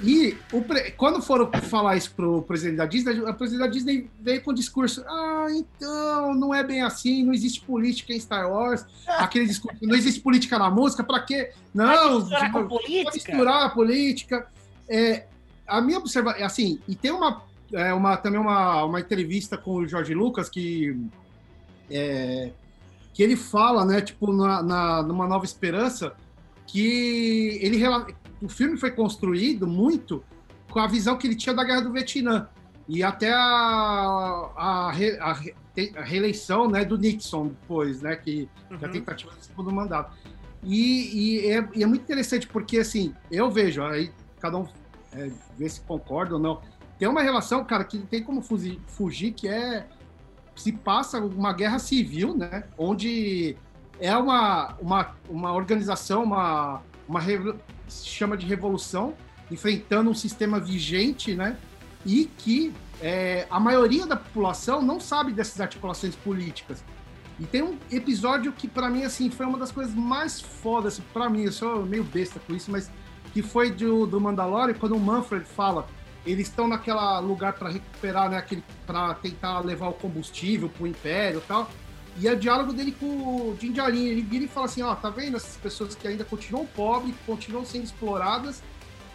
E o quando foram falar isso pro presidente da Disney, o presidente da Disney veio com o discurso: ah, então, não é bem assim, não existe política em Star Wars. Aquele discurso, não existe política na música, pra quê? Não, misturar pode política? misturar a política. É, a minha observação, assim, e tem uma, é, uma também uma, uma entrevista com o Jorge Lucas que é, que ele fala, né, tipo, na, na, numa Nova Esperança, que ele o filme foi construído muito com a visão que ele tinha da Guerra do Vietnã e até a, a, a a reeleição né, do Nixon depois, né, que, que a Uhum. tentativa do segundo mandato. E, e é, e é muito interessante porque, assim, eu vejo, aí cada um é, vê se concorda ou não, tem uma relação, cara, que não tem como fugir, fugir que é se passa uma guerra civil, né, onde é uma, uma, uma organização, uma, uma se chama de revolução, enfrentando um sistema vigente, né, e que é, a maioria da população não sabe dessas articulações políticas. E tem um episódio que, para mim, assim, foi uma das coisas mais fodas, para mim, eu sou meio besta com isso, mas que foi do, do Mandalorian, quando o Manfred fala, eles estão naquela lugar para recuperar, né, aquele, para tentar levar o combustível pro Império e tal, e é o diálogo dele com o Din Djarin, ele vira e fala assim, ó, tá vendo essas pessoas que ainda continuam pobres, continuam sendo exploradas,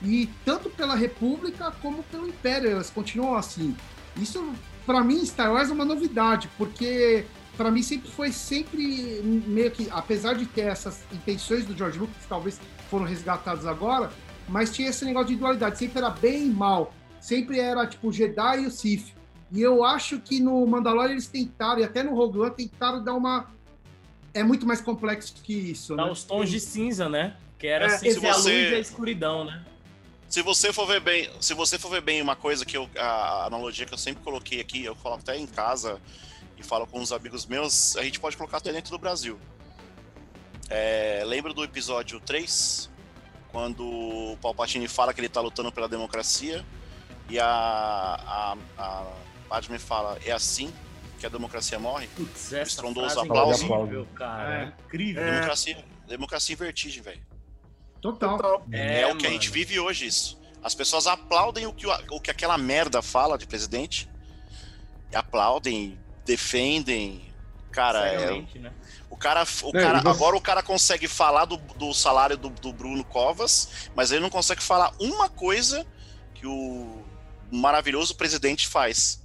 e tanto pela República como pelo Império, elas continuam assim. Isso, para mim, Star Wars é uma novidade, porque para mim sempre foi sempre meio que, apesar de ter essas intenções do George Lucas, que talvez foram resgatadas agora, mas tinha esse negócio de dualidade, sempre era bem e mal, sempre era tipo o Jedi e o Sith. E eu acho que no Mandalorian eles tentaram, e até no Rogue One, tentaram dar uma. É muito mais complexo que isso, Dá né? os tons de cinza, né? Que era É, assim, se a você- luz e a escuridão, né? Se você for ver bem, se você for ver bem uma coisa que eu, a analogia que eu sempre coloquei aqui, eu falo até em casa e falo com uns amigos meus, a gente pode colocar até dentro do Brasil. É, lembra do episódio 3? Quando o Palpatine fala que ele tá lutando pela democracia e a, a, a Padme fala, é assim que a democracia morre? Putz, essa Estrondoso frase é aplauso. incrível, cara. É. É. Incrível. É. Democracia, democracia em vertigem, velho. Total. Total. É, o que a gente vive hoje, isso. As pessoas aplaudem o que, o, o que aquela merda fala de presidente. Aplaudem, defendem. Cara, é, né? o cara, o É, cara você- agora o cara consegue falar do, do salário do, do Bruno Covas, mas ele não consegue falar uma coisa que o maravilhoso presidente faz.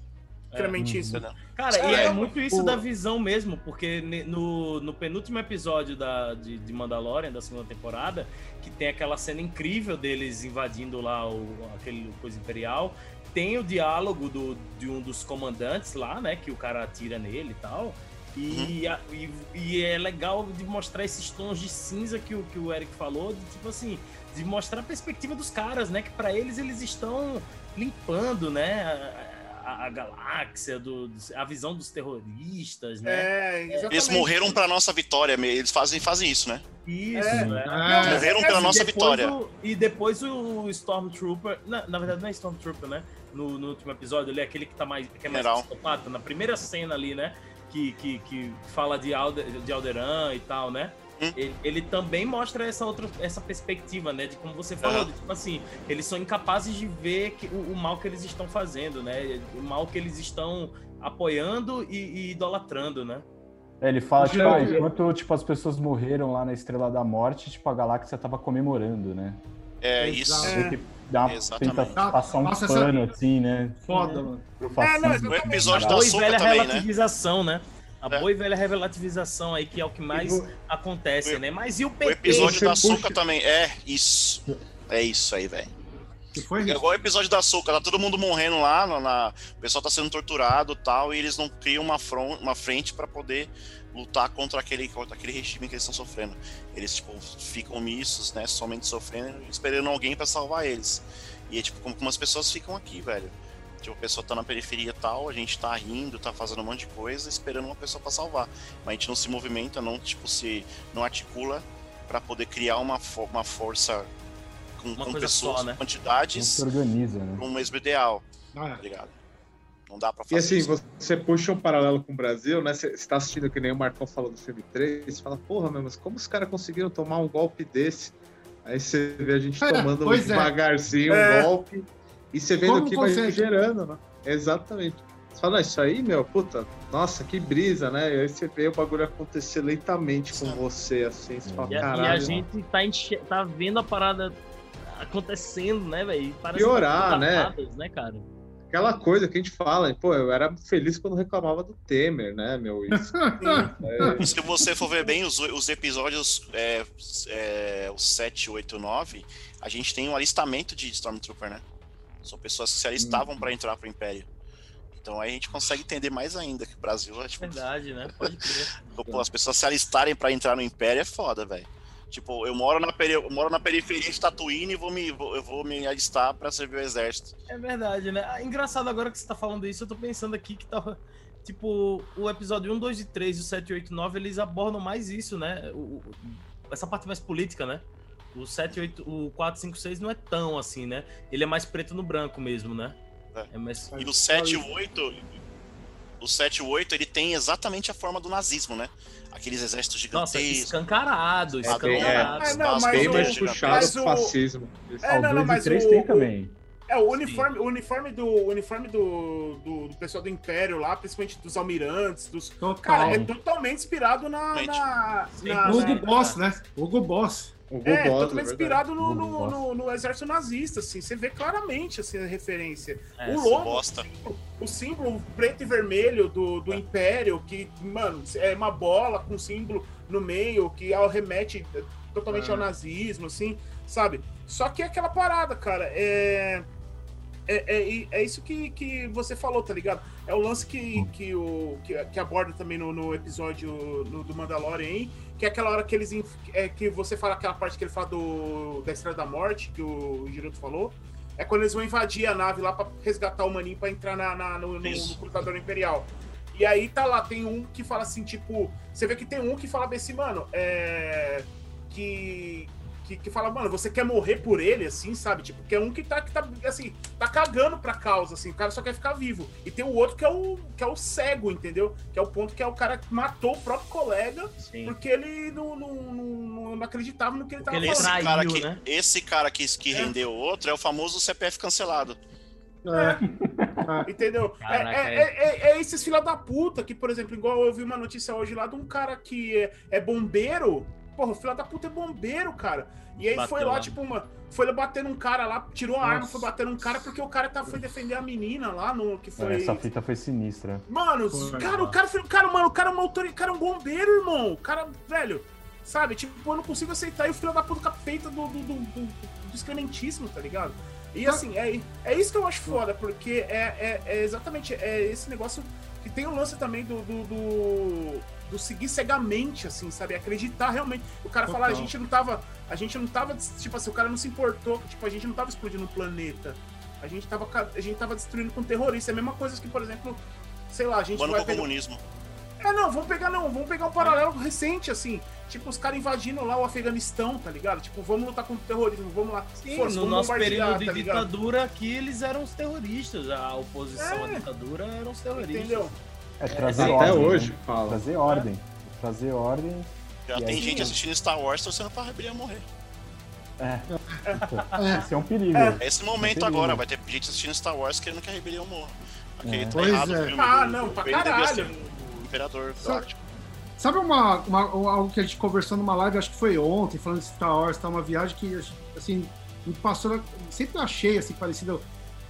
Extremamente Uhum. Cara, É, e é eu- muito isso o- da visão mesmo, porque no, no penúltimo episódio da, de, de Mandalorian, da segunda temporada, que tem aquela cena incrível deles invadindo lá o, aquele coisa imperial, tem o diálogo do, de um dos comandantes lá, né, que o cara atira nele e tal, e, a- e, e é legal de mostrar esses tons de cinza que o, que o Eric falou, de tipo assim, de mostrar a perspectiva dos caras, né, que pra eles eles estão limpando, né, a, a- a galáxia, do, a visão dos terroristas, né? É, exatamente. Eles morreram pra nossa vitória, eles fazem, fazem isso, né? Isso, É. né? Ah, Morreram é, pela nossa vitória. o- e depois o Stormtrooper. Na, na verdade, não é Stormtrooper, né? No, no último episódio, ele é aquele que tá mais. Que é mais psicopata, na primeira cena ali, né? Que, que, que fala de, Alde, de Alderan e tal, né? Hum. ele, ele também mostra essa outra essa perspectiva, né? De como você falou, de, tipo assim, eles são incapazes de ver que, o, o mal que eles estão fazendo, né? O mal que eles estão apoiando e, e idolatrando, né? É, ele fala, tipo, ah, enquanto tipo, as pessoas morreram lá na Estrela da Morte, tipo, a galáxia tava comemorando, né? É isso. Dá uma, Exatamente. tenta passar um essa- pano, assim, né? Foda, mano. Pro É, não. O episódio da boa e Soca velha também, né? relativização, né? A É. boa e velha relativização aí, que é o que mais acontece, o- né? Mas e o O PT? episódio Você da puxa- Soca também. É isso. É isso aí, velho. Foi, É igual o episódio da Soca, tá todo mundo morrendo lá, na, na- o pessoal tá sendo torturado e tal, e eles não criam uma, fron- uma frente pra poder lutar contra aquele, contra aquele regime que eles estão sofrendo. Eles, tipo, ficam omissos, né, somente sofrendo, esperando alguém pra salvar eles. E é tipo, como, como as pessoas ficam aqui, velho. Tipo, a pessoa tá na periferia e tal, a gente tá rindo, tá fazendo um monte de coisa, esperando uma pessoa pra salvar. Mas a gente não se movimenta, não, tipo, se não articula pra poder criar uma, uma força com, Uma com pessoas, só, né? Quantidades, se organiza, né? um mesmo ideal, Ah, tá ligado? Não dá pra E fazer assim, isso. você puxa um paralelo com o Brasil, né? Você está assistindo que nem o Marcão falou do filme 3, você fala, porra, meu, mas como os caras conseguiram tomar um golpe desse? Aí você vê a gente *laughs* tomando é. devagarzinho É. um golpe e você vendo Como o que vai gerando, né? Exatamente. Você fala, "Não, isso aí, meu, puta, nossa, que brisa, né? E aí você vê o bagulho acontecer lentamente com você, assim, você fala, E a, e a gente tá, tá vendo a parada acontecendo, né, velho? Piorar, né? né, cara? Aquela coisa que a gente fala, pô, eu era feliz quando reclamava do Temer, né, meu? *laughs* Isso, é, se você for ver bem os, os episódios é, é, os 7, 8, 9, a gente tem um alistamento de Stormtrooper, né? São pessoas que se alistavam pra entrar pro Império. Então aí a gente consegue entender mais ainda que o Brasil é tipo, Verdade, né? Pode crer. *laughs* pô, as pessoas se alistarem pra entrar no Império é foda, velho. Tipo, eu moro na, peri eu moro na periferia de Tatooine e vou me, vou- eu vou me alistar pra servir o exército. É verdade, né? Ah, Engraçado agora que você tá falando isso, eu tô pensando aqui que tava. Tipo, o episódio 1, 2 e 3 e o 7, 8 9, eles abordam mais isso, né? O- o- essa parte mais política, né? O 7, 8, o 4, 5, 6 não é tão assim, né? Ele é mais preto no branco mesmo, né? É. É mais. E no 7 e o 8, o 7 e o 8, ele tem exatamente a forma do nazismo, né? Aqueles exércitos Nossa, gigantescos. escancarado, bem- escancarado. é, não, mas puxado mas o- fascismo. É, o não, não, 2 mas e 3 o- tem também. É, o uniforme, o uniforme do o uniforme do, do, do pessoal do Império lá, principalmente dos almirantes, dos. Total. Cara, é totalmente inspirado na. Na, sim, na- Hugo na- Boss, né? Hugo Boss. O É, totalmente verdade. inspirado no, no, no, no exército nazista, assim. Você vê claramente assim, a referência. É, o logo, Bosta. o símbolo preto e vermelho do, do É. Império, que, mano, é uma bola com símbolo no meio, que remete totalmente É. ao nazismo, assim, sabe? Só que é aquela parada, cara, é. É, é, é isso que, que você falou, tá ligado? É o lance que, que, o, que, que aborda também no, no episódio no- do Mandalorian aí, que é aquela hora que eles. É, que você fala aquela parte que ele fala do, da Estrela da Morte, que o Giroto falou. É quando eles vão invadir a nave lá pra resgatar o maninho pra entrar na, na- no, no, no computador imperial. E aí tá lá, tem um que fala assim, tipo. Você vê que tem um que fala bem assim, mano, é. Que. Que, que fala, mano, você quer morrer por ele, assim, sabe? Tipo, que é um que tá, que tá, assim, tá cagando pra causa, assim, o cara só quer ficar vivo. E tem o outro que é o, que é o cego, entendeu? Que é o ponto que é o cara que matou o próprio colega Sim. porque ele não, não, não, não acreditava no que ele Porque tava ele Esse falando. traiu, cara, que, né? esse cara que, que É. rendeu o outro é o famoso CPF cancelado. É. *laughs* Entendeu? Caraca, é, é, é, é esses filha da puta que, por exemplo, igual eu vi uma notícia hoje lá de um cara que é, é bombeiro. Porra, o filho da puta é bombeiro, cara. E aí Bateu foi lá, lá. tipo, uma. Foi lá bater num cara lá, tirou a arma, foi bater num cara porque o cara tá, foi defender a menina lá no. Que foi. Essa fita foi sinistra. Mano, Foi, cara, o cara, foi- cara, mano, o cara é um o cara é um bombeiro, irmão. O cara, velho, sabe? Tipo, eu não consigo aceitar. E o filho da puta com a peita do, do, do, do, do excrementíssimo, tá ligado? E assim, é, é isso que eu acho foda, porque é, é, é exatamente é esse negócio que tem o lance também do, do, do, do seguir cegamente, assim, sabe? Acreditar realmente. O cara falar, a gente não tava. A gente não tava. Tipo assim, o cara não se importou, tipo, a gente não tava explodindo o planeta. A gente tava, a gente tava destruindo com terrorista. É a mesma coisa que, por exemplo, sei lá, a gente Mano vai pegar... comunismo. É, não, vamos pegar, não, vamos pegar um paralelo recente, assim. Tipo, os caras invadindo lá o Afeganistão, tá ligado? Tipo, vamos lutar contra o terrorismo, vamos lá. Sim, Força, no vamos nosso período de tá ditadura aqui, eles eram os terroristas. A oposição à É. ditadura eram os terroristas. Entendeu? É trazer Até ordem. hoje, né? fala. Trazer ordem. Trazer ordem. Já tem aí- gente assistindo Star Wars torcendo pra rebelião morrer. É. É. Esse é um perigo. É esse momento Perigo. agora, vai ter gente assistindo Star Wars querendo que a rebelião morra. Aquele É. tá Pois errado é. o filme Ah, do- não, pra caralho. ser o imperador Dark. Sabe uma, uma- algo que a gente conversou numa live, acho que foi ontem, falando de Star Wars, tá? Uma viagem que, assim, me passou. Sempre achei, assim, parecido.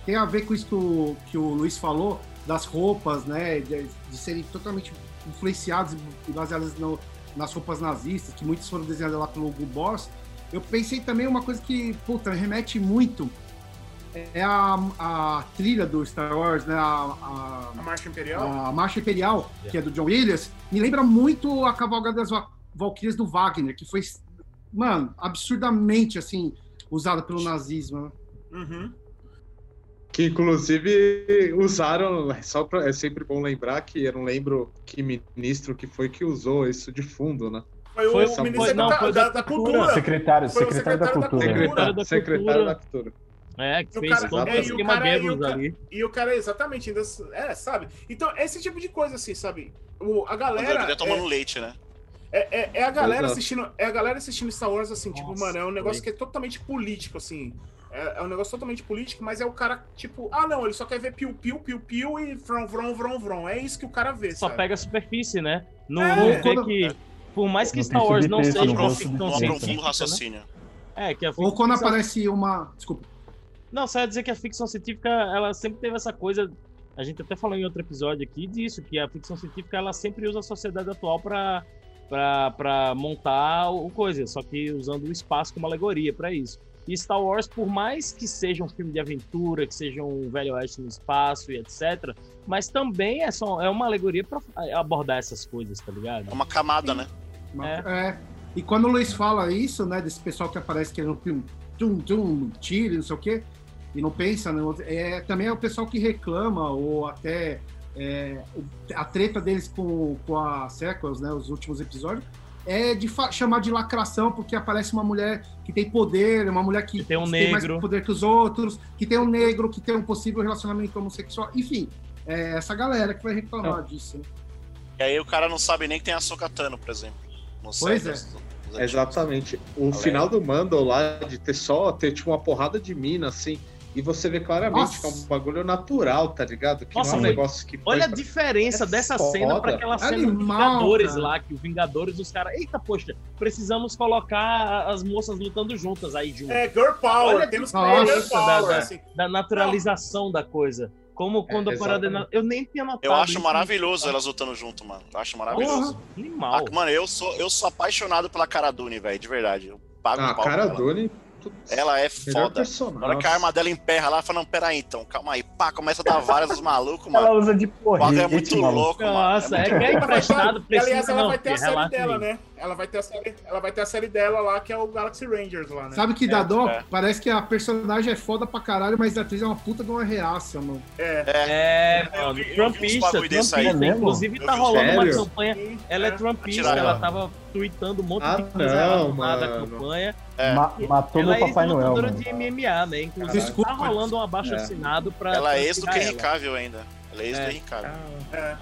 Tem a ver com isso que o, que o Luiz falou, das roupas, né? De, de serem totalmente influenciados e baseadas no- nas roupas nazistas, que muitas foram desenhadas lá pelo Hugo Boss. Eu pensei também uma coisa que, puta, remete muito. É a, a trilha do Star Wars, né? A, a- A Marcha Imperial? a Marcha Imperial, que é do John Williams, me lembra muito a Cavalgada das Va- Valquírias do Wagner, que foi, mano, absurdamente, assim, usada pelo nazismo. né? Uhum. Que inclusive usaram, só pra, é sempre bom lembrar que eu não lembro que ministro que foi que usou isso de fundo, né? Foi, Foi- o foi- Ministério não, da, foi da, da da cultura. Secretário, Foi o secretário da secretário da cultura. Secretário, da secretário cultura. da cultura. É, que o fez cara- todo é, o e o cara- e o cara- ali. E o cara, exatamente, ainda. É, sabe? Então, esse tipo de coisa, assim, sabe? O, a galera. ele é- tomando leite, né? É, é, é a galera Exato. assistindo. É a galera assistindo Star Wars, assim, tipo, Nossa, mano, é um negócio foi. que é totalmente político, assim. É, é um negócio totalmente político, mas é o cara, tipo, ah, não, ele só quer ver piu-piu, piu-piu e vrom, vrom, vrom, vrom. É isso que o cara vê, Só sabe? pega a superfície, né? Não, É, não vê quando- que. Por mais que Não Star Wars não seja não ficção né? raciocínio. É, que a Ou quando ficção- aparece uma. Desculpa. Não, só ia dizer que a ficção científica, ela sempre teve essa coisa. A gente até falou em outro episódio aqui disso, que a ficção científica ela sempre usa a sociedade atual para para montar o coisa, só que usando o espaço como alegoria para isso. E Star Wars, por mais que seja um filme de aventura, que seja um velho oeste no espaço e etc, mas também é só é uma alegoria para abordar essas coisas, tá ligado? É uma camada, né? Uma- É. é. E quando o Luiz fala isso, né, desse pessoal que aparece querendo tum, tum, tum, tiro, não sei o quê, e não pensa, né, é, também é o pessoal que reclama, ou até é, a treta deles com, com a Sequels, né, os últimos episódios, é de chamar de lacração, porque aparece uma mulher que tem poder, uma mulher que, Que tem um mais negro. poder que os outros, que tem um negro, que tem um possível relacionamento homossexual, enfim, é essa galera que vai reclamar disso. né? E aí o cara não sabe nem que tem a Sokatano, por exemplo. Não sei. Pois é. dos- dos antigos. Exatamente. O Galera. final do Mandal lá, de ter só, ter tipo uma porrada de mina, assim, e você vê claramente Nossa. que é um bagulho natural, tá ligado? Que Nossa, não é um negócio que. Olha a pra- diferença É dessa foda. cena para aquela cena do Animal, Vingadores cara. lá, que o Vingadores, os caras, eita, poxa, precisamos colocar as moças lutando juntas aí, junto. É, Girl Power, Olha a temos que Girl Power, da- assim. da naturalização da coisa. Como quando É, a parada. exatamente. Eu nem tinha notado. Eu acho maravilhoso elas lutando junto, mano. Eu acho maravilhoso. Porra. Animal. Ah, mano, eu sou, eu sou apaixonado pela Cara Dune, velho, de verdade. Eu pago Ah, um pau cara, pra ela. Dune. Ela é foda. Na hora que a arma dela emperra lá, fala, não, peraí então, calma aí. Pá, começa a dar várias dos malucos, Ela mano. usa de O bagulho é porrete, muito louco, mano. Nossa, é muito que é emprestado, precisa Aliás, ela não, vai ter a série dela, aí. né? Ela vai ter a série, ela vai ter a série dela lá, que é o Galaxy Rangers lá, né? Sabe que dá dó? é. Parece que a personagem é foda pra caralho, mas a atriz é uma puta de uma reaça, mano. É. É, Eu mano, trumpista, trumpista. aí. mesmo? Inclusive tá rolando uma Sério? campanha. Sim, Ela é é. trumpista, Atiraram. ela tava tweetando um monte Ah, de coisa mano. campanha. É. Ma- matou ela meu é Papai Noel, ex-lutadora mano. de MMA, né? Inclusive Desculpa. tá rolando um abaixo É. assinado pra. Ela é ex do ela. Cavill ainda. Ela é ex do É. Henry Cavill. É.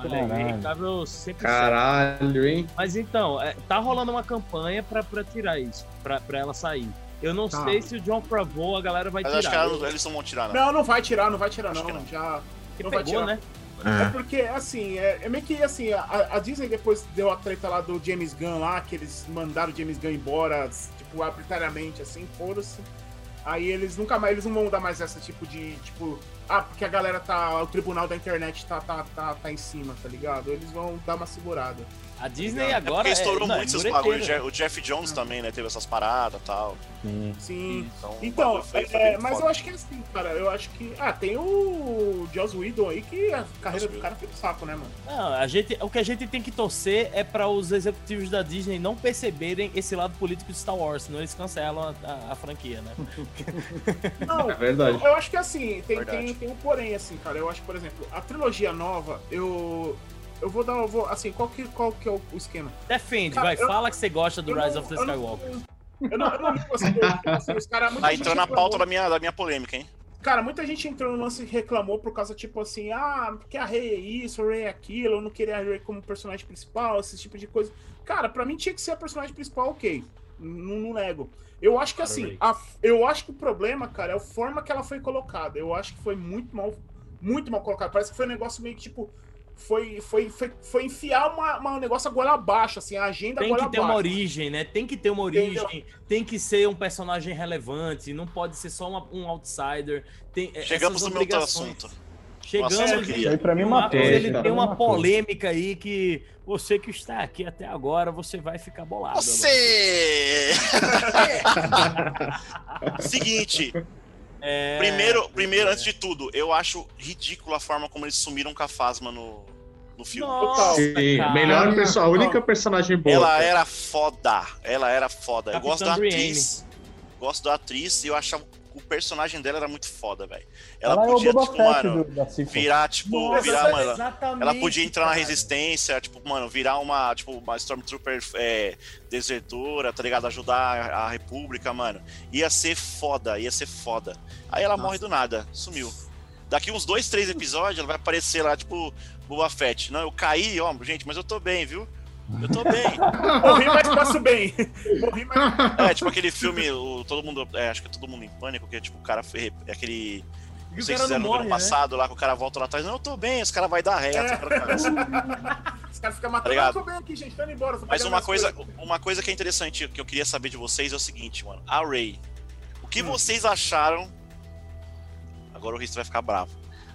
Caralho. Sempre. Caralho, hein? Mas então, é, tá rolando uma campanha pra, pra tirar isso, pra, pra ela sair. Eu não Tá. sei se o John Favreau a galera vai Mas acho que tirar. ela- eles não vão tirar, não. Não, não vai tirar, não vai tirar, Acho não. que não. Já. Porque não vai pegou, tirar. né? É porque, assim, é, é meio que assim, a, a Disney depois deu a treta lá do James Gunn lá, que eles mandaram o James Gunn embora, tipo, arbitrariamente, assim, foda-se. Aí eles nunca mais, eles não vão dar mais essa tipo de, tipo, ah, porque a galera tá, o tribunal da internet tá, tá, tá, tá em cima, tá ligado? Eles vão dar uma segurada. A Disney É É agora. porque estourou não, muito esses bagulhos. O Je- O Jeff Jones também, né? Teve essas paradas e tal. Sim. Sim. Então, Então, bagulho foi- foi é, mas foda. eu acho que é assim, cara. Eu acho que. Ah, tem o Joss Whedon aí, que a carreira do Whedon. cara foi um saco, né, mano? Não, a gente, o que a gente tem que torcer é para os executivos da Disney não perceberem esse lado político de Star Wars, senão eles cancelam a, a- a franquia, né? Não, *laughs* É verdade. Eu acho que assim, tem, tem, tem um porém, assim, cara. Eu acho por exemplo, a trilogia nova, eu. Eu vou dar. Eu vou, assim, qual que, qual que é o, o esquema? Defende, Cara, vai, eu- fala que você gosta do Eu não- Rise of the eu não- Skywalker. Eu não, eu não ligo, assim, assim, os caras. gente entrando na pauta da minha, da minha polêmica, hein? Cara, muita gente entrou no lance e reclamou por causa, tipo assim, ah, porque a Rey é isso, a Rey é aquilo, eu não queria a Rey como personagem principal, esse tipo de coisa. Cara, pra mim tinha que ser a personagem principal, ok. Não, não nego. Eu acho que assim, a- eu acho que o problema, cara, é a forma que ela foi colocada. Eu acho que foi muito mal, muito mal colocado. Parece que foi um negócio meio que, tipo, foi, foi, foi, foi enfiar uma, uma- um negócio a goela abaixo, assim, a agenda Tem que ter uma origem, né? Tem que ter uma Entendeu? origem, tem que ser um personagem relevante, não pode ser só uma- um outsider. Tem, é, Chegamos no meu assunto. Chegamos Nossa, e- aí pra mim matou. Ele tem uma polêmica aí que você que está aqui até agora, você vai ficar bolado. agora. Você! *laughs* Seguinte, É, primeiro, primeiro, antes de tudo, eu acho ridícula a forma como eles sumiram com a Fasma no, no filme. Nossa, Sim, cara. melhor perso- a única personagem boa. Ela cara. era foda. Ela era foda. Eu Capitã gosto da Brienne. atriz. Gosto da atriz e eu achava o personagem dela era muito foda, velho. Ela, Ela, é podia, Boba tipo, Fett mano, do, virar, tipo, Nossa, virar, mano. ela- podia entrar na cara. resistência, tipo, mano, virar uma, tipo, uma Stormtrooper é, desertora, tá ligado? Ajudar a República, mano. Ia ser foda, ia ser foda. Aí ela morre do nada, sumiu. Daqui uns dois, três episódios, ela vai aparecer lá, tipo, Boba Fett. Não, eu caí, ó, gente, mas eu tô bem, viu? Eu tô bem. Morri, mas passo bem. Morri, mas. É, tipo aquele filme, o, todo mundo, é, acho que é todo mundo em pânico, que é tipo, o cara foi, é aquele. Não sei se fizeram no ano né? passado lá, que o cara volta lá atrás. Não, eu tô bem, os caras vai dar ré. É. os cara faz. Os caras ficam matando. ligado? eu tô bem aqui, gente, tô indo embora. tô Mas uma coisa, coisas. uma coisa que é interessante que eu queria saber de vocês é o seguinte, mano. A Ray. O que Hum. vocês acharam? Agora o Risto vai ficar bravo.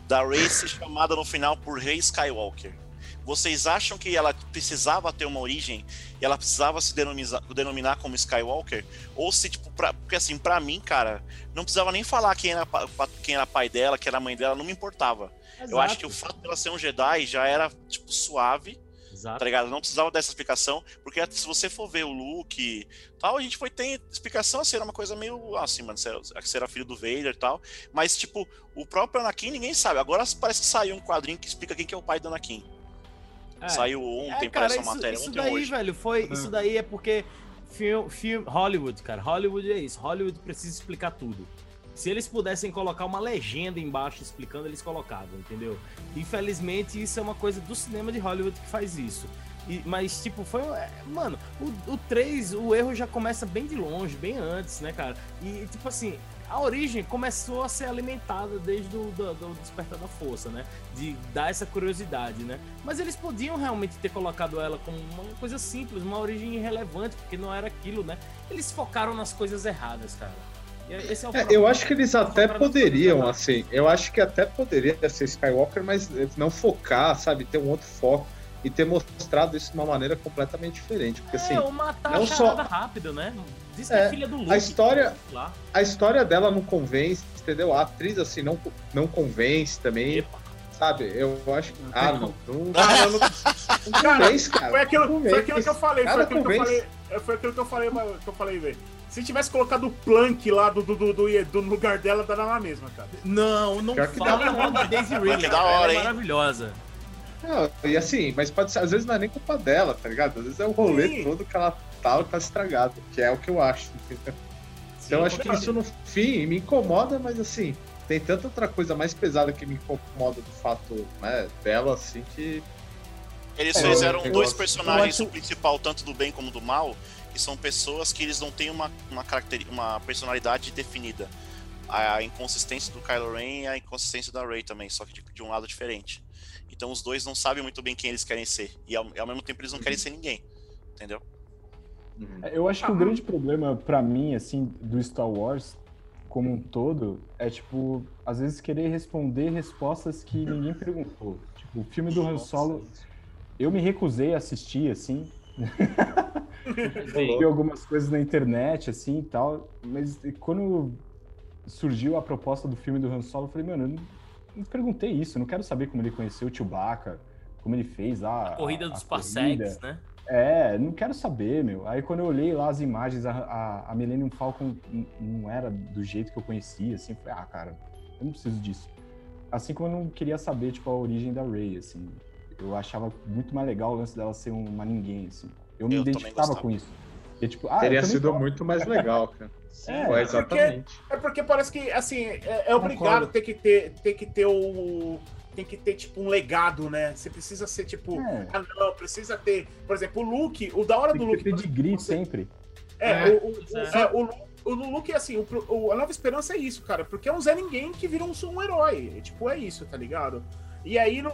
Da Ray ser chamada no final por Rey Skywalker. Vocês acham que ela precisava ter uma origem e ela precisava se denominar, denominar como Skywalker? Ou se, tipo, pra, porque assim, pra mim, cara, não precisava nem falar quem era, quem era pai dela, quem era mãe dela, não me importava. Eu acho que o fato dela ser um Jedi já era, tipo, suave Exato. tá ligado? Não precisava dessa explicação, porque se você for ver o Luke e tal, a gente foi ter explicação, assim, era uma coisa meio assim, mano, você era filho do Vader e tal, mas, tipo, o próprio Anakin ninguém sabe. Agora parece que saiu um quadrinho que explica quem que é o pai do Anakin. É. Saiu ontem, É, cara, parece uma isso, matéria, isso ontem daí, hoje. velho, foi. Isso daí é porque film, film, Hollywood, cara. Hollywood é isso. Hollywood precisa explicar tudo. Se eles pudessem colocar uma legenda embaixo explicando, eles colocavam, entendeu? Infelizmente, isso é uma coisa do cinema de Hollywood que faz isso. E- mas, tipo, foi. é, Mano, o, o 3, o erro já começa bem de longe, bem antes, né, cara? E, tipo assim, a origem começou a ser alimentada desde o do, do Despertar da Força, né? De dar essa curiosidade, né? Mas eles podiam realmente ter colocado ela como uma coisa simples, uma origem irrelevante, porque não era aquilo, né? Eles focaram nas coisas erradas, cara. É É, problema. eu acho que eles até nas coisas poderiam, assim. Eu acho que até poderia ser Skywalker, mas não focar, sabe? Ter um outro foco e ter mostrado isso de uma maneira completamente diferente. Porque, assim, é, ou matar não só- rápido, né? Diz que é, É, filha do Luke. a história- Lá. a história dela não convence, entendeu? A atriz, assim, não, não convence também, Epa. sabe? Eu acho que. Ah, não. Não, Ah, não- não *laughs* convence, cara. Foi aquilo, Não foi aquilo que eu falei, foi aquilo que eu convence. falei. é, Foi aquilo que eu falei, que eu falei, velho. Se tivesse colocado o Plank lá do, do, do, do, do lugar dela, dava na mesma, cara. Não, não Pior que fala não de Daisy Ridley. que da hora, é hein? maravilhosa. Não, e assim, mas pode ser, às vezes não é nem culpa dela, tá ligado? Às vezes é o rolê Sim. todo que ela tá, tá estragado, que é o que eu acho. entendeu? Então eu acho que isso no fim me incomoda, mas assim, tem tanta outra coisa mais pesada que me incomoda do fato né, dela, assim, que. Eles É, fizeram eu dois acho- personagens, eu o principal, tanto do bem como do mal, que são pessoas que eles não têm uma, uma, caracteri- uma personalidade definida. A inconsistência do Kylo Ren e a inconsistência da Rey também, só que de, de um lado diferente. Então os dois não sabem muito bem quem eles querem ser. E ao, ao mesmo tempo eles não querem ser ninguém. Entendeu? Eu acho que o grande problema pra mim, assim, do Star Wars como um todo, é, tipo, às vezes querer responder respostas que ninguém perguntou. Tipo, o filme do Han Solo, eu me recusei a assistir, assim. *laughs* Vi algumas coisas na internet, assim, e tal, mas quando surgiu a proposta do filme do Han Solo, eu falei, mano, eu não perguntei isso, eu não quero saber como ele conheceu o Chewbacca, como ele fez lá... A corrida a- dos a parsecs, né? é, não quero saber, meu. Aí quando eu olhei lá as imagens, a, a, a Millennium Falcon não era do jeito que eu conhecia, assim, eu falei, ah, cara, eu não preciso disso. Assim como eu não queria saber, tipo, a origem da Rey, assim. Eu achava muito mais legal o lance dela ser uma ninguém, assim. Eu me Eu identificava com isso. E, tipo, ah, Teria sido muito mais legal, cara. É, Pô, exatamente. É porque parece que, assim, é, é obrigado ter que ter, ter que ter o. Tem que ter, tipo, um legado, né? Você precisa ser, tipo. É. Ah, não, precisa ter. Por exemplo, o Luke, o da hora Tem do que Luke. ter pedigree você- sempre. É, É. o, o, o, É. é, o, Lu- o Luke, assim, o, o- a Nova Esperança é isso, cara. Porque é um Zé Ninguém que vira um, um herói. É, tipo, é isso, tá ligado? E aí, no,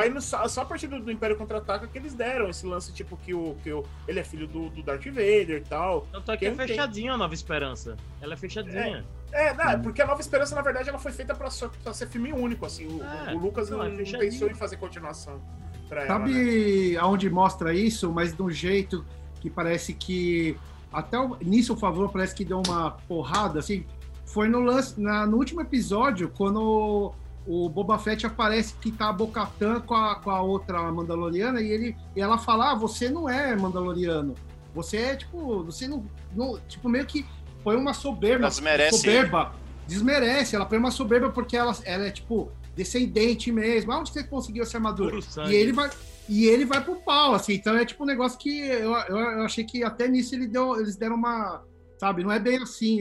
aí no, só, só a partir do, do Império Contra-Ataca que eles deram esse lance, tipo, que, o, que o, ele é filho do, do Darth Vader e tal. Tanto é que Quem é tem- fechadinha a Nova Esperança. Ela é fechadinha. É, não, é porque a Nova Esperança, na verdade, ela foi feita pra, só- pra ser filme único, assim. O, É, o Lucas não, não, é não pensou em fazer continuação pra ela, né? Sabe aonde mostra isso, mas de um jeito que parece que. Até o, nisso o favor parece que deu uma porrada, assim. Foi no lance, na- no último episódio, quando o Boba Fett aparece que tá a Bocatan com a, com a outra Mandaloriana e, ele, e ela fala: ah, você não é Mandaloriano. Você é, tipo, você não. não- tipo, meio que foi uma soberba. Desmerece Soberba. Desmerece. Ela foi uma soberba porque ela, ela é, tipo, descendente mesmo. Aonde você conseguiu essa armadura? E ele vai. E ele vai pro pau, assim. Então é tipo um negócio que eu, eu, eu achei que até nisso ele deu, eles deram uma. Sabe, não é bem assim.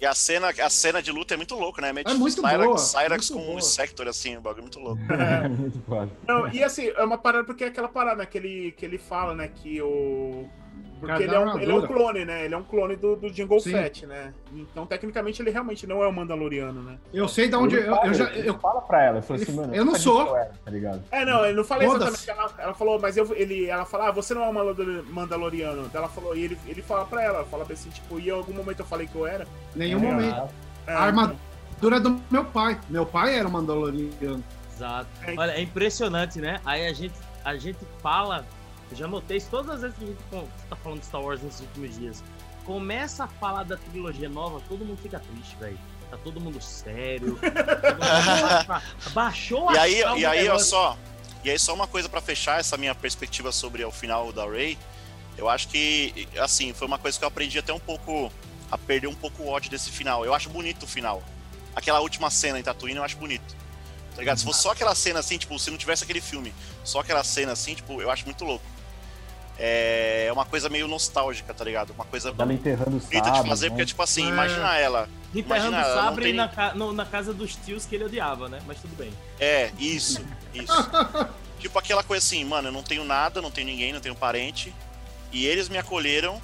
E a cena, a cena de luta é muito louco, né? É muito Cyrax, boa, Cyrax muito com boa. o Sector, assim, o bagulho é muito louco. *laughs* É *laughs* muito foda. Não, e assim, é uma parada porque é aquela parada né, que ele, que ele fala, né? Que o. Porque ele é, um, ele é um clone, né? Ele é um clone do, do Jungle Sim. Fett, né? Então, tecnicamente, ele realmente não é o Mandaloriano, né? Eu sei de onde. Ele Eu, fala, eu já. Eu, fala pra ela, falou Ele- assim, mano. eu não sou. eu era, tá ligado? É, não, ele não falei exatamente. Ela, ela falou, mas eu, ele, ela fala, ah, você não é um Mandalor- Mandaloriano. Ela falou, e ele, ele fala pra ela, fala assim, tipo, e em algum momento eu falei que eu era. nenhum É, momento. É, A armadura do meu pai. Meu pai era um Mandaloriano. Exato. É. Olha, é impressionante, né? Aí a gente, a gente fala, eu já notei isso todas as vezes que a gente tá falando de Star Wars nesses últimos dias. Começa a falar da trilogia nova, todo mundo fica triste, velho. Tá todo mundo sério. *laughs* Baixou a E aí, e aí, ó, negócio. só. E aí, só uma coisa pra fechar essa minha perspectiva sobre o final da Ray. Eu acho que, assim, foi uma coisa que eu aprendi até um pouco a perder um pouco o ódio desse final. Eu acho bonito o final. Aquela última cena em Tatooine eu acho bonito. Tá ligado? Se fosse só aquela cena assim, tipo, se não tivesse aquele filme, só aquela cena assim, tipo, eu acho muito louco. É uma coisa meio nostálgica, tá ligado? Uma coisa Ela enterrando o bonita de fazer, né? porque, tipo assim, É. imagina ela. Enterrando imagina, o não sabre tem na, ca- no- na casa dos tios que ele odiava, né? Mas tudo bem. É, isso, isso. *laughs* tipo aquela coisa assim, mano, eu não tenho nada, não tenho ninguém, não tenho parente. E eles me acolheram.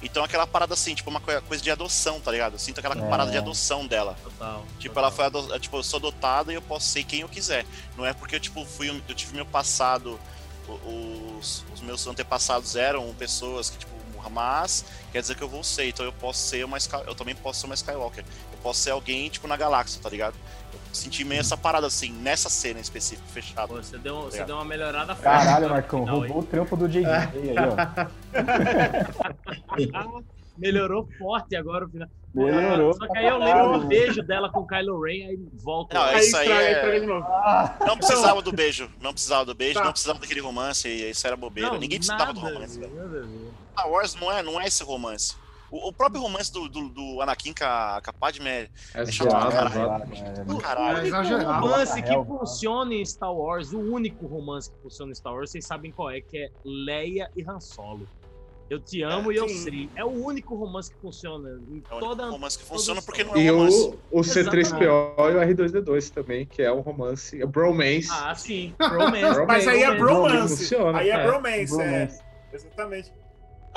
Então aquela parada assim, tipo, uma coi- coisa de adoção, tá ligado? Eu sinto aquela É. parada de adoção dela. Total. Tipo, total. ela foi ado- tipo, eu sou adotada e eu posso ser quem eu quiser. Não é porque eu, tipo, fui, um- eu tive meu passado, o- os, os meus antepassados eram pessoas que, tipo, mas quer dizer que eu vou ser, então eu posso ser uma Sky- eu também posso ser uma Skywalker. Eu posso ser alguém, tipo, na galáxia, tá ligado? Eu senti meio essa parada assim, nessa cena em específico, fechada. Pô, você, deu, você Obrigado. deu uma melhorada Caralho, Marcão, final, roubou o trampo do JJ aí, ó. *laughs* *laughs* Melhorou forte agora o final. Melhorou. Só que aí eu lembro do beijo dela com o Kylo Ren, aí volta. Não, Aí isso aí estraga, é- estraga de novo. Não precisava do beijo, não precisava do beijo, Tá. não precisava daquele romance, e isso era bobeira. Não, Ninguém precisava do nada, romance, a ver. Star Wars não é, não é esse romance. O, o próprio romance do, do, do Anakin com a, com a Padme é É É chato pra zoado. do O caralho. É único romance que funciona em Star Wars, o único romance que funciona em Star Wars, vocês sabem qual é, que é Leia e Han Solo. Eu te amo É, e eu sim. sei. É o único romance que funciona em É o toda. único romance que funciona porque não é E um romance. o, o C3PO e o R2D2 também, que é um romance, é bromance. Ah, sim. Romance. *laughs* Mas aí é Bromance. bromance. Aí é é. bromance, é. Bromance. Exatamente.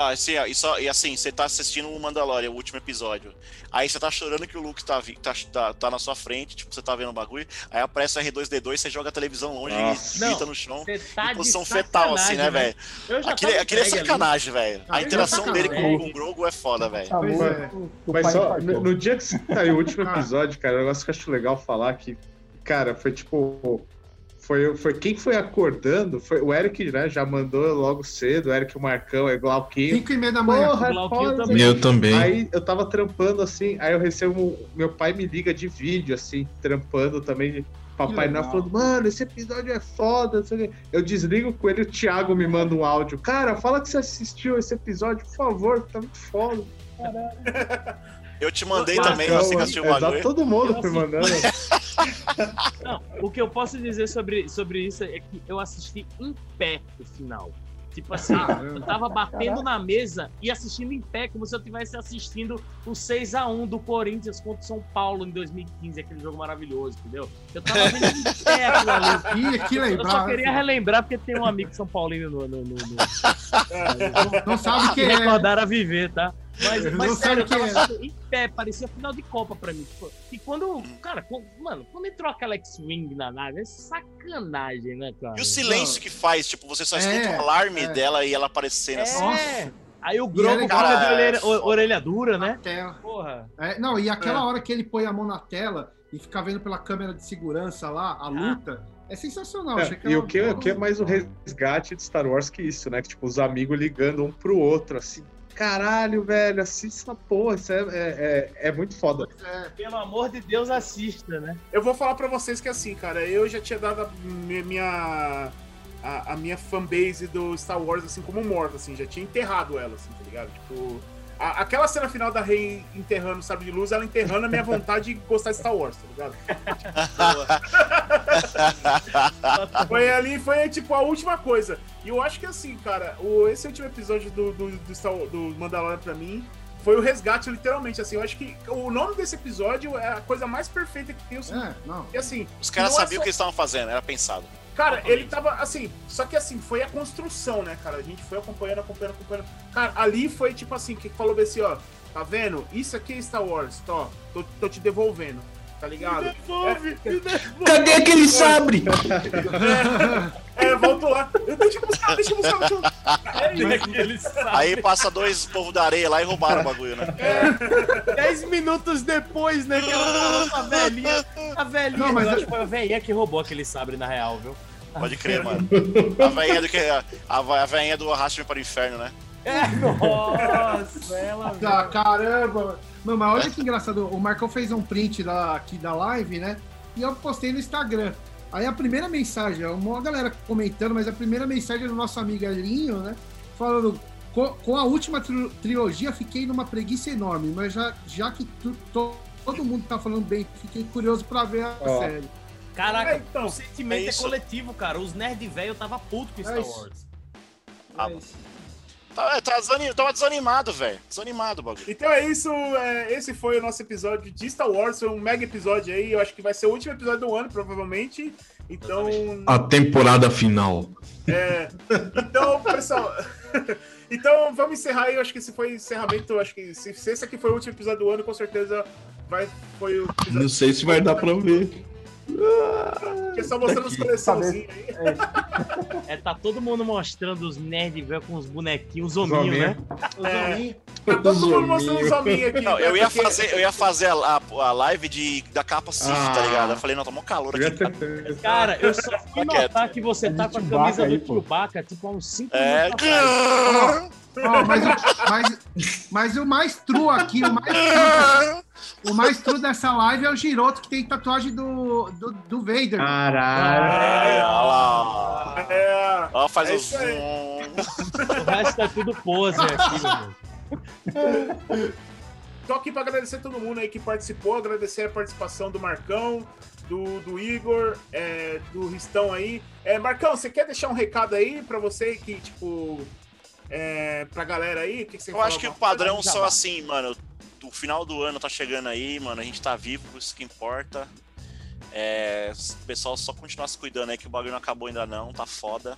Ah, sim, e, só, e assim, você tá assistindo o Mandalorian, o último episódio. Aí você tá chorando que o Luke tá, tá, tá, tá na sua frente, tipo, você tá vendo o bagulho. Aí aparece o R2D2, você joga a televisão longe Nossa. e grita no chão. Você tá em posição fetal, assim, né, sacanagem, velho? Aquele, aquele é sacanagem, velho. A interação dele com, com o Grogu é foda, velho. É. Mas só, no, no dia que saiu o último episódio, cara, o negócio que eu acho legal falar que, cara, foi tipo. Foi, foi quem foi acordando, foi o Eric, né? Já mandou logo cedo, o Eric e o Marcão, é Glauquinho. Cinco e meia da manhã. Porra, Glauquinho também. Eu também. Aí eu tava trampando assim, aí eu recebo. Meu pai me liga de vídeo, assim, trampando também. Papai Noel falando, mano, esse episódio é foda. Eu desligo com ele, o Thiago me manda um áudio. Cara, fala que você assistiu esse episódio, por favor, tá muito foda. *laughs* Eu te mandei também, você que Então, assistiu o bagulho. todo mundo Eu foi mandando. Não, o que eu posso dizer sobre, sobre isso é que eu assisti em pé o final. Tipo assim, Ah, eu tava batendo na mesa e assistindo em pé, como se eu estivesse assistindo o 6x1 do Corinthians contra o São Paulo em 2015, aquele jogo maravilhoso, entendeu? Eu tava vendo em pé aquilo ali. Que Eu lembrar. só queria relembrar porque tem um amigo São Paulino no. no, no, no... Não sabe que quem é. recordar a viver, tá? Mas, Não mas sabe sério, eu tava é. em pé, parecia final de Copa pra mim. Tipo, E quando, cara, quando- mano, quando entrou aquela X-Wing na nave, é sacanagem, né, cara? E o silêncio que faz, tipo, você só escuta É, o alarme é. dela e ela aparecendo assim. É. Aí o E é Grogu de Cara, orelha, é dura, né? Tela. Porra. É, não, e aquela É. hora que ele põe a mão na tela e fica vendo pela câmera de segurança lá, a luta, é sensacional. É, e é o que, uma- o que é mais o resgate de Star Wars que isso, né? Que, tipo, os amigos ligando um pro outro, assim, caralho, velho, assista essa porra, isso é, é, é, é muito foda. É, Pelo amor de Deus, assista, né? Eu vou falar pra vocês que assim, cara, eu já tinha dado a mi- minha. A, a minha fanbase do Star Wars, assim, como morta, assim, já tinha enterrado ela, assim, tá ligado? Tipo. A- aquela cena final da Rey enterrando o sabre de luz, ela enterrando a minha vontade de gostar de Star Wars, tá ligado? Foi ali, foi tipo a última coisa. E eu acho que assim, cara, o, esse último episódio do, do, do, Star, do Mandalorian pra mim foi o resgate, literalmente. Assim, eu acho que o nome desse episódio é a coisa mais perfeita que tem o é, não. E assim, Os caras é sabiam só- o que eles estavam fazendo, era pensado. Cara, ele tava assim, só que assim, foi a construção, né, cara? A gente foi acompanhando, acompanhando, acompanhando. Cara, ali foi tipo assim, que falou assim, ó, tá vendo? Isso aqui é Star Wars, tô, tô, tô te devolvendo, tá ligado? Devolve, me devolve. Cadê aquele sabre? *laughs* É, é volto lá. Deixa eu buscar, deixa eu buscar, deixa eu É aquele sabe. Aí passa dois povos da areia lá e roubaram o bagulho, né? Dez minutos depois, né? Que ela a velhinha. A velhinha, Não, mas eu eu- acho que foi a velhinha que roubou aquele sabre, na real, viu? Pode crer, *laughs* mano. A veinha do que. A, a veinha do arraste para o inferno, né? É, nossa, ela. *laughs* Ah, caramba! Não, mas olha que engraçado. O Marcão fez um print da, aqui da live, né? E eu postei no Instagram. Aí a primeira mensagem, uma galera comentando, mas a primeira mensagem é do nosso amigo Elinho, né? Falando. Com, a última tri- trilogia fiquei numa preguiça enorme, mas já, já que tu- to- todo mundo tá falando bem, fiquei curioso pra ver a Ó. série. Caraca, É, então, o sentimento é é, coletivo, cara. Os nerd velho tava puto com É Star isso. Wars. Ah, É isso. Tá, tá desanim- tava desanimado, velho. Desanimado o bagulho. Então é isso, é, esse foi o nosso episódio de Star Wars, foi um mega episódio aí, eu acho que vai ser o último episódio do ano, provavelmente. Então, A temporada final. é, então, pessoal, *laughs* então vamos encerrar aí, eu acho que esse foi o encerramento, eu acho que se, se esse aqui foi o último episódio do ano, com certeza vai, foi o episódio Não sei se vai dar pra ver. Que é só mostrando os coleçãozinhos aí. É, tá todo mundo mostrando os nerd velho com os bonequinhos, os Os hominhos, né? É, *laughs* tá todo mundo mostrando os hominhos aqui. Não, né, eu ia porque- fazer, eu ia fazer a, a, a live de, da capa Sif, tá Ah. ligado? Eu falei, não, tá mó calor aqui. Cara, eu só fui Tá notar que você tá com a camisa aí, do. Chewbacca, tipo, há uns 5 É. minutos Ó, mas, o- mas, mas o mais true aqui, o mais true, o mais true dessa live é o Giroto, que tem tatuagem do, do, do Vader. Caralho. É, olha lá. É, Ó, faz É o zoom. O resto é tudo pose aqui, meu irmão. Tô aqui pra agradecer todo mundo aí que participou, agradecer a participação do Marcão, do, do Igor, é, do Ristão aí. É, Marcão, você quer deixar um recado aí pra você que, tipo, é, pra galera aí? O que, que você Eu acho que o coisa? padrão só vai. assim, mano. O final do ano tá chegando aí, mano. A gente tá vivo, isso que importa. É, o pessoal só continuar se cuidando aí, que o bagulho não acabou ainda não, tá foda.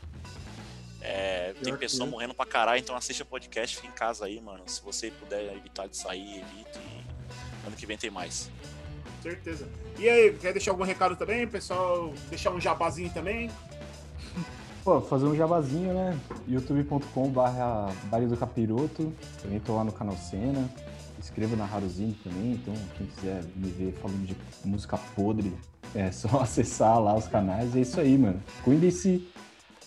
É, tem pessoa é. morrendo pra caralho, então assista o podcast, fica em casa aí, mano. Se você puder evitar de sair, evite. E ano que vem tem mais. Certeza. E aí, quer deixar algum recado também, pessoal? Deixar um jabazinho também? Pô, fazer um jabazinho, né? youtube.com barra do Capiroto. Também tô lá no canal Cena. Escrevo na Haruzine também, então quem quiser me ver falando de música podre, é só *laughs* acessar lá os canais. É isso aí, mano. Cuidem-se,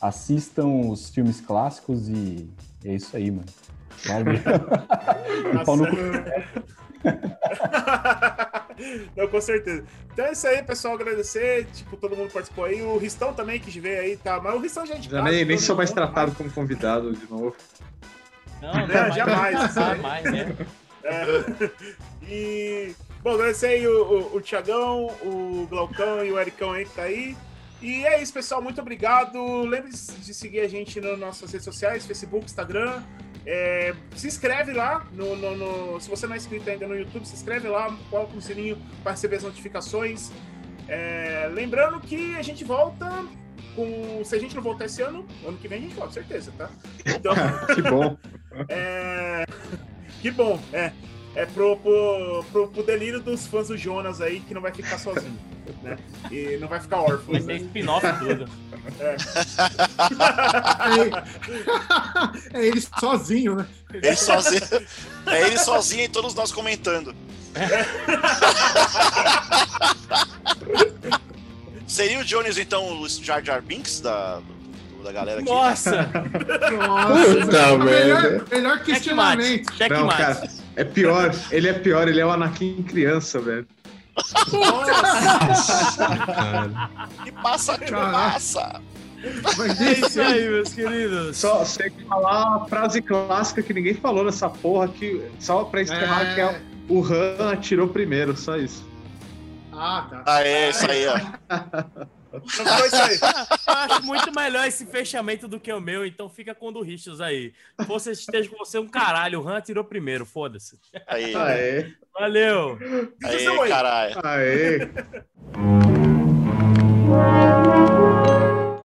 assistam os filmes clássicos e é isso aí, mano. Valeu. *laughs* E pau no cu. *laughs* Não, com certeza. Então é isso aí, pessoal. Agradecer. Tipo, todo mundo participou aí. O Ristão também, que veio aí, tá? Mas o Ristão já é de Já nem, nem todo sou mais tratado como convidado de novo. Não, não, Não, jamais, Não, isso aí. mais, né? É. *laughs* E. Bom, agradecer aí o, o, o Tiagão, o Glaucão e o Ericão aí que tá aí. E é isso, pessoal. Muito obrigado. Lembre-se de seguir a gente nas nossas redes sociais, Facebook, Instagram. É, se inscreve lá, no, no- no- se você não é inscrito ainda no YouTube, se inscreve lá, coloca o sininho para receber as notificações. É, lembrando que a gente volta com. Se a gente não voltar esse ano, ano que vem a gente volta, certeza, tá? *laughs* Então, Que bom. é, que bom, é. É pro, pro, pro, pro delírio dos fãs do Jonas aí, que não vai ficar sozinho, *laughs* né? E não vai ficar órfão. Vai ter né? spin-off tudo. É ele sozinho, né? Ele sozinho. É ele sozinho e todos nós comentando. *laughs* Seria o Jones, então, o Jar Jar Binks da, da galera aqui? Nossa! Nossa, Puta melhor, merda. melhor Checkmate. questionamento. Não, Checkmate. cara, é pior. Ele é pior, ele é o Anakin criança, velho. Que passa, que! Mas É isso aí, meus queridos. Só sei que falar a frase clássica que ninguém falou nessa porra, que, só pra encerrar, É. que é o Han atirou primeiro, só isso. Ah, tá. Ah, é, isso aí, ó. *laughs* Não foi isso aí. Eu acho muito melhor esse fechamento do que o meu, então fica com o do Richards aí. Você esteja com você um caralho, o Han tirou primeiro, foda-se. Aí, Aê, Valeu! aí, caralho. aê. *laughs*